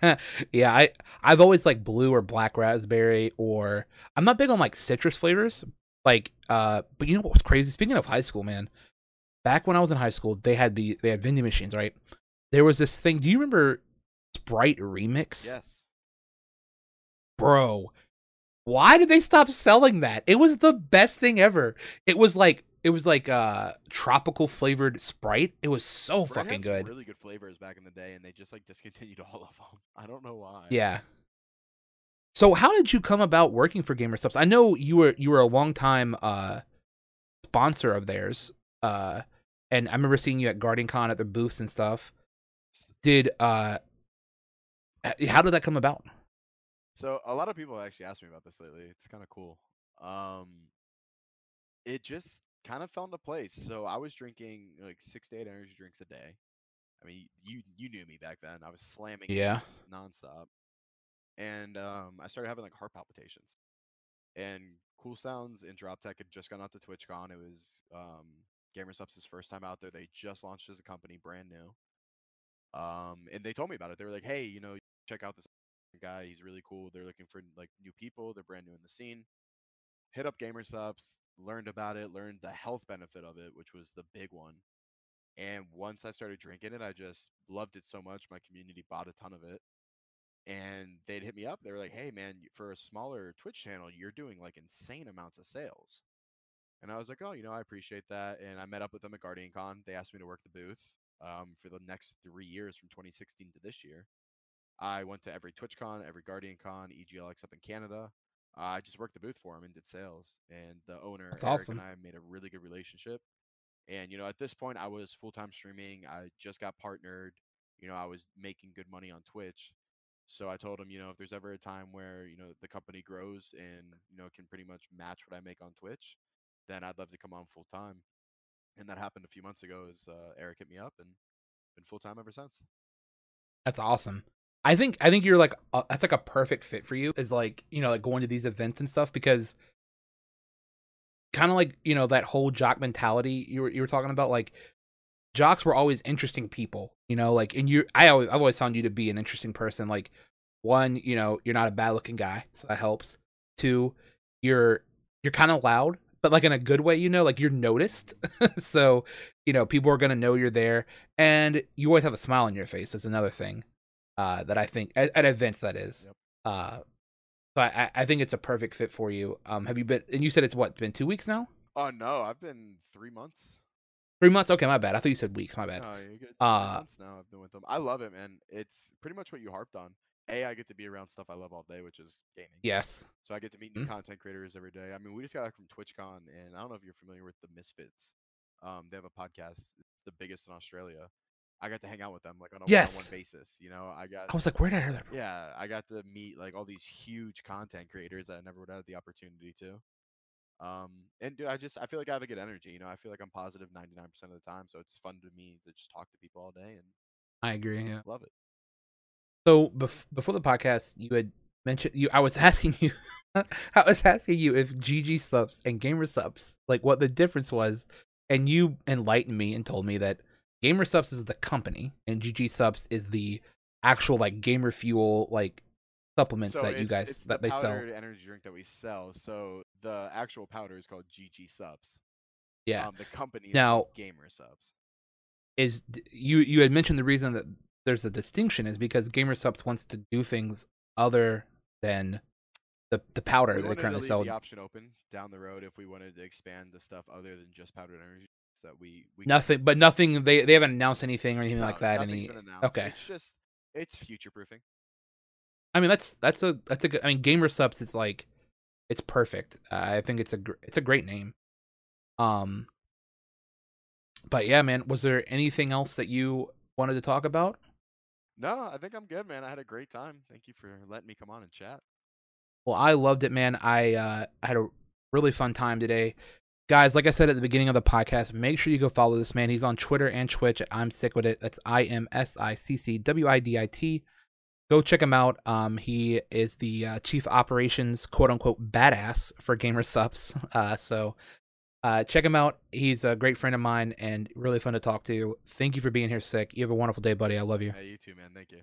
good. yeah, I I've always like blue or black raspberry or I'm not big on like citrus flavors. Like uh but you know what was crazy? Speaking of high school, man. Back when I was in high school, they had the they had vending machines, right? There was this thing. Do you remember Sprite Remix? yes. Bro. Why did they stop selling that? It was the best thing ever. It was like it was like uh tropical flavored Sprite. It was so Sprite fucking good. Really good flavors back in the day, and they just like discontinued all of them. I don't know why. Yeah. So how did you come about working for Gamer Supps? I know you were you were a long time uh sponsor of theirs. Uh and I remember seeing you at Guardian Con at the booths and stuff. Did uh how did that come about? So a lot of people actually asked me about this lately. It's kind of cool. Um, it just kind of fell into place. So I was drinking like six to eight energy drinks a day. I mean, you you knew me back then. I was slamming Yeah. nonstop, and um, I started having like heart palpitations. And Cool Sounds and Drop Tech had just gone out to TwitchCon. It was um, GamerSupps' first time out there. They just launched as a company, brand new. Um, and they told me about it. They were like, "Hey, you know, check out this guy. He's really cool. They're looking for like new people. They're brand new in the scene. Hit up Gamer Supps, learned about it, learned the health benefit of it, which was the big one. And once I started drinking it, I just loved it so much. My community bought a ton of it. And they'd hit me up. They were like, hey, man, for a smaller Twitch channel, you're doing like insane amounts of sales. And I was like, oh, you know, I appreciate that. And I met up with them at Guardian Con. They asked me to work the booth um, for the next three years from 2016 to this year. I went to every TwitchCon, every Guardian Con, EGLX up in Canada. I just worked the booth for him and did sales. And the owner, That's Eric, awesome. and I made a really good relationship. And, you know, at this point, I was full time streaming. I just got partnered. You know, I was making good money on Twitch. So I told him, you know, if there's ever a time where, you know, the company grows and, you know, can pretty much match what I make on Twitch, then I'd love to come on full time. And that happened a few months ago as uh, Eric hit me up and been full time ever since. That's awesome. I think I think you're like uh, that's like a perfect fit for you. Is like you know like going to these events and stuff because kind of like you know that whole jock mentality you were you were talking about. Like jocks were always interesting people. You know, like and you I always I've always found you to be an interesting person. Like one, you know, you're not a bad looking guy, so that helps. Two, you're you're kind of loud, but like in a good way, you know, like you're noticed. so, you know, people are gonna know you're there, and you always have a smile on your face. That's another thing uh, that I think at, at events that is. Yep. Uh, so I, I think it's a perfect fit for you. Um, have you been? And you said it's what been two weeks now? Oh no, I've been three months. Three months? Okay, my bad. I thought you said weeks. My bad. No, you're good. Uh, months now I've been with them. I love it, man. It's pretty much what you harped on. A, I get to be around stuff I love all day, which is gaming. Yes. So I get to meet new Mhm. content creators every day. I mean, we just got back from TwitchCon, and I don't know if you're familiar with the Misfits. Um, they have a podcast. It's the biggest in Australia. I got to hang out with them like on a Yes. one-on-one basis. You know, I got I was like, where did I hear that? From? yeah, I got to meet like all these huge content creators that I never would have had the opportunity to. Um, and dude, I just I feel like I have a good energy. You know, I feel like I'm positive 99% of the time, so it's fun to me to just talk to people all day and I agree. Yeah. love it. So bef- before the podcast, you had mentioned you. I was asking you. I was asking you if GG supps and gamer supps, like what the difference was, and you enlightened me and told me that gamer supps is the company and GG supps is the actual like gamer fuel like supplements so that you guys it's that the they sell. energy drink that we sell. So the actual powder is called GG Supps. Yeah. Um, the company Now- Gamer Supps. is you you had mentioned the reason that there's a distinction is because gamer supps wants to do things other than the the powder We that they currently sell. the option open down the road if we wanted to expand the stuff other than just powdered energy. So that we we Nothing, but nothing. They they haven't announced anything or anything like that. Any okay. It's just it's future proofing. I mean that's that's a that's a good. I mean gamer supps is like it's perfect. Uh, I think it's a gr- it's a great name. Um. But yeah, man. Was there anything else that you wanted to talk about? No, I think I'm good, man. I had a great time. Thank you for letting me come on and chat. Well, I loved it, man. I uh, had a really fun time today. Guys, like I said at the beginning of the podcast, make sure you go follow this man. He's on Twitter and Twitch at I'm Sick With It. That's I M S I C C W I D I T. Go check him out. Um, he is the uh, chief operations, quote unquote, badass for Gamer Supps. Uh, so uh, check him out. He's a great friend of mine and really fun to talk to. Thank you for being here, Sick. You have a wonderful day, buddy. I love you. Hey, you too, man. Thank you.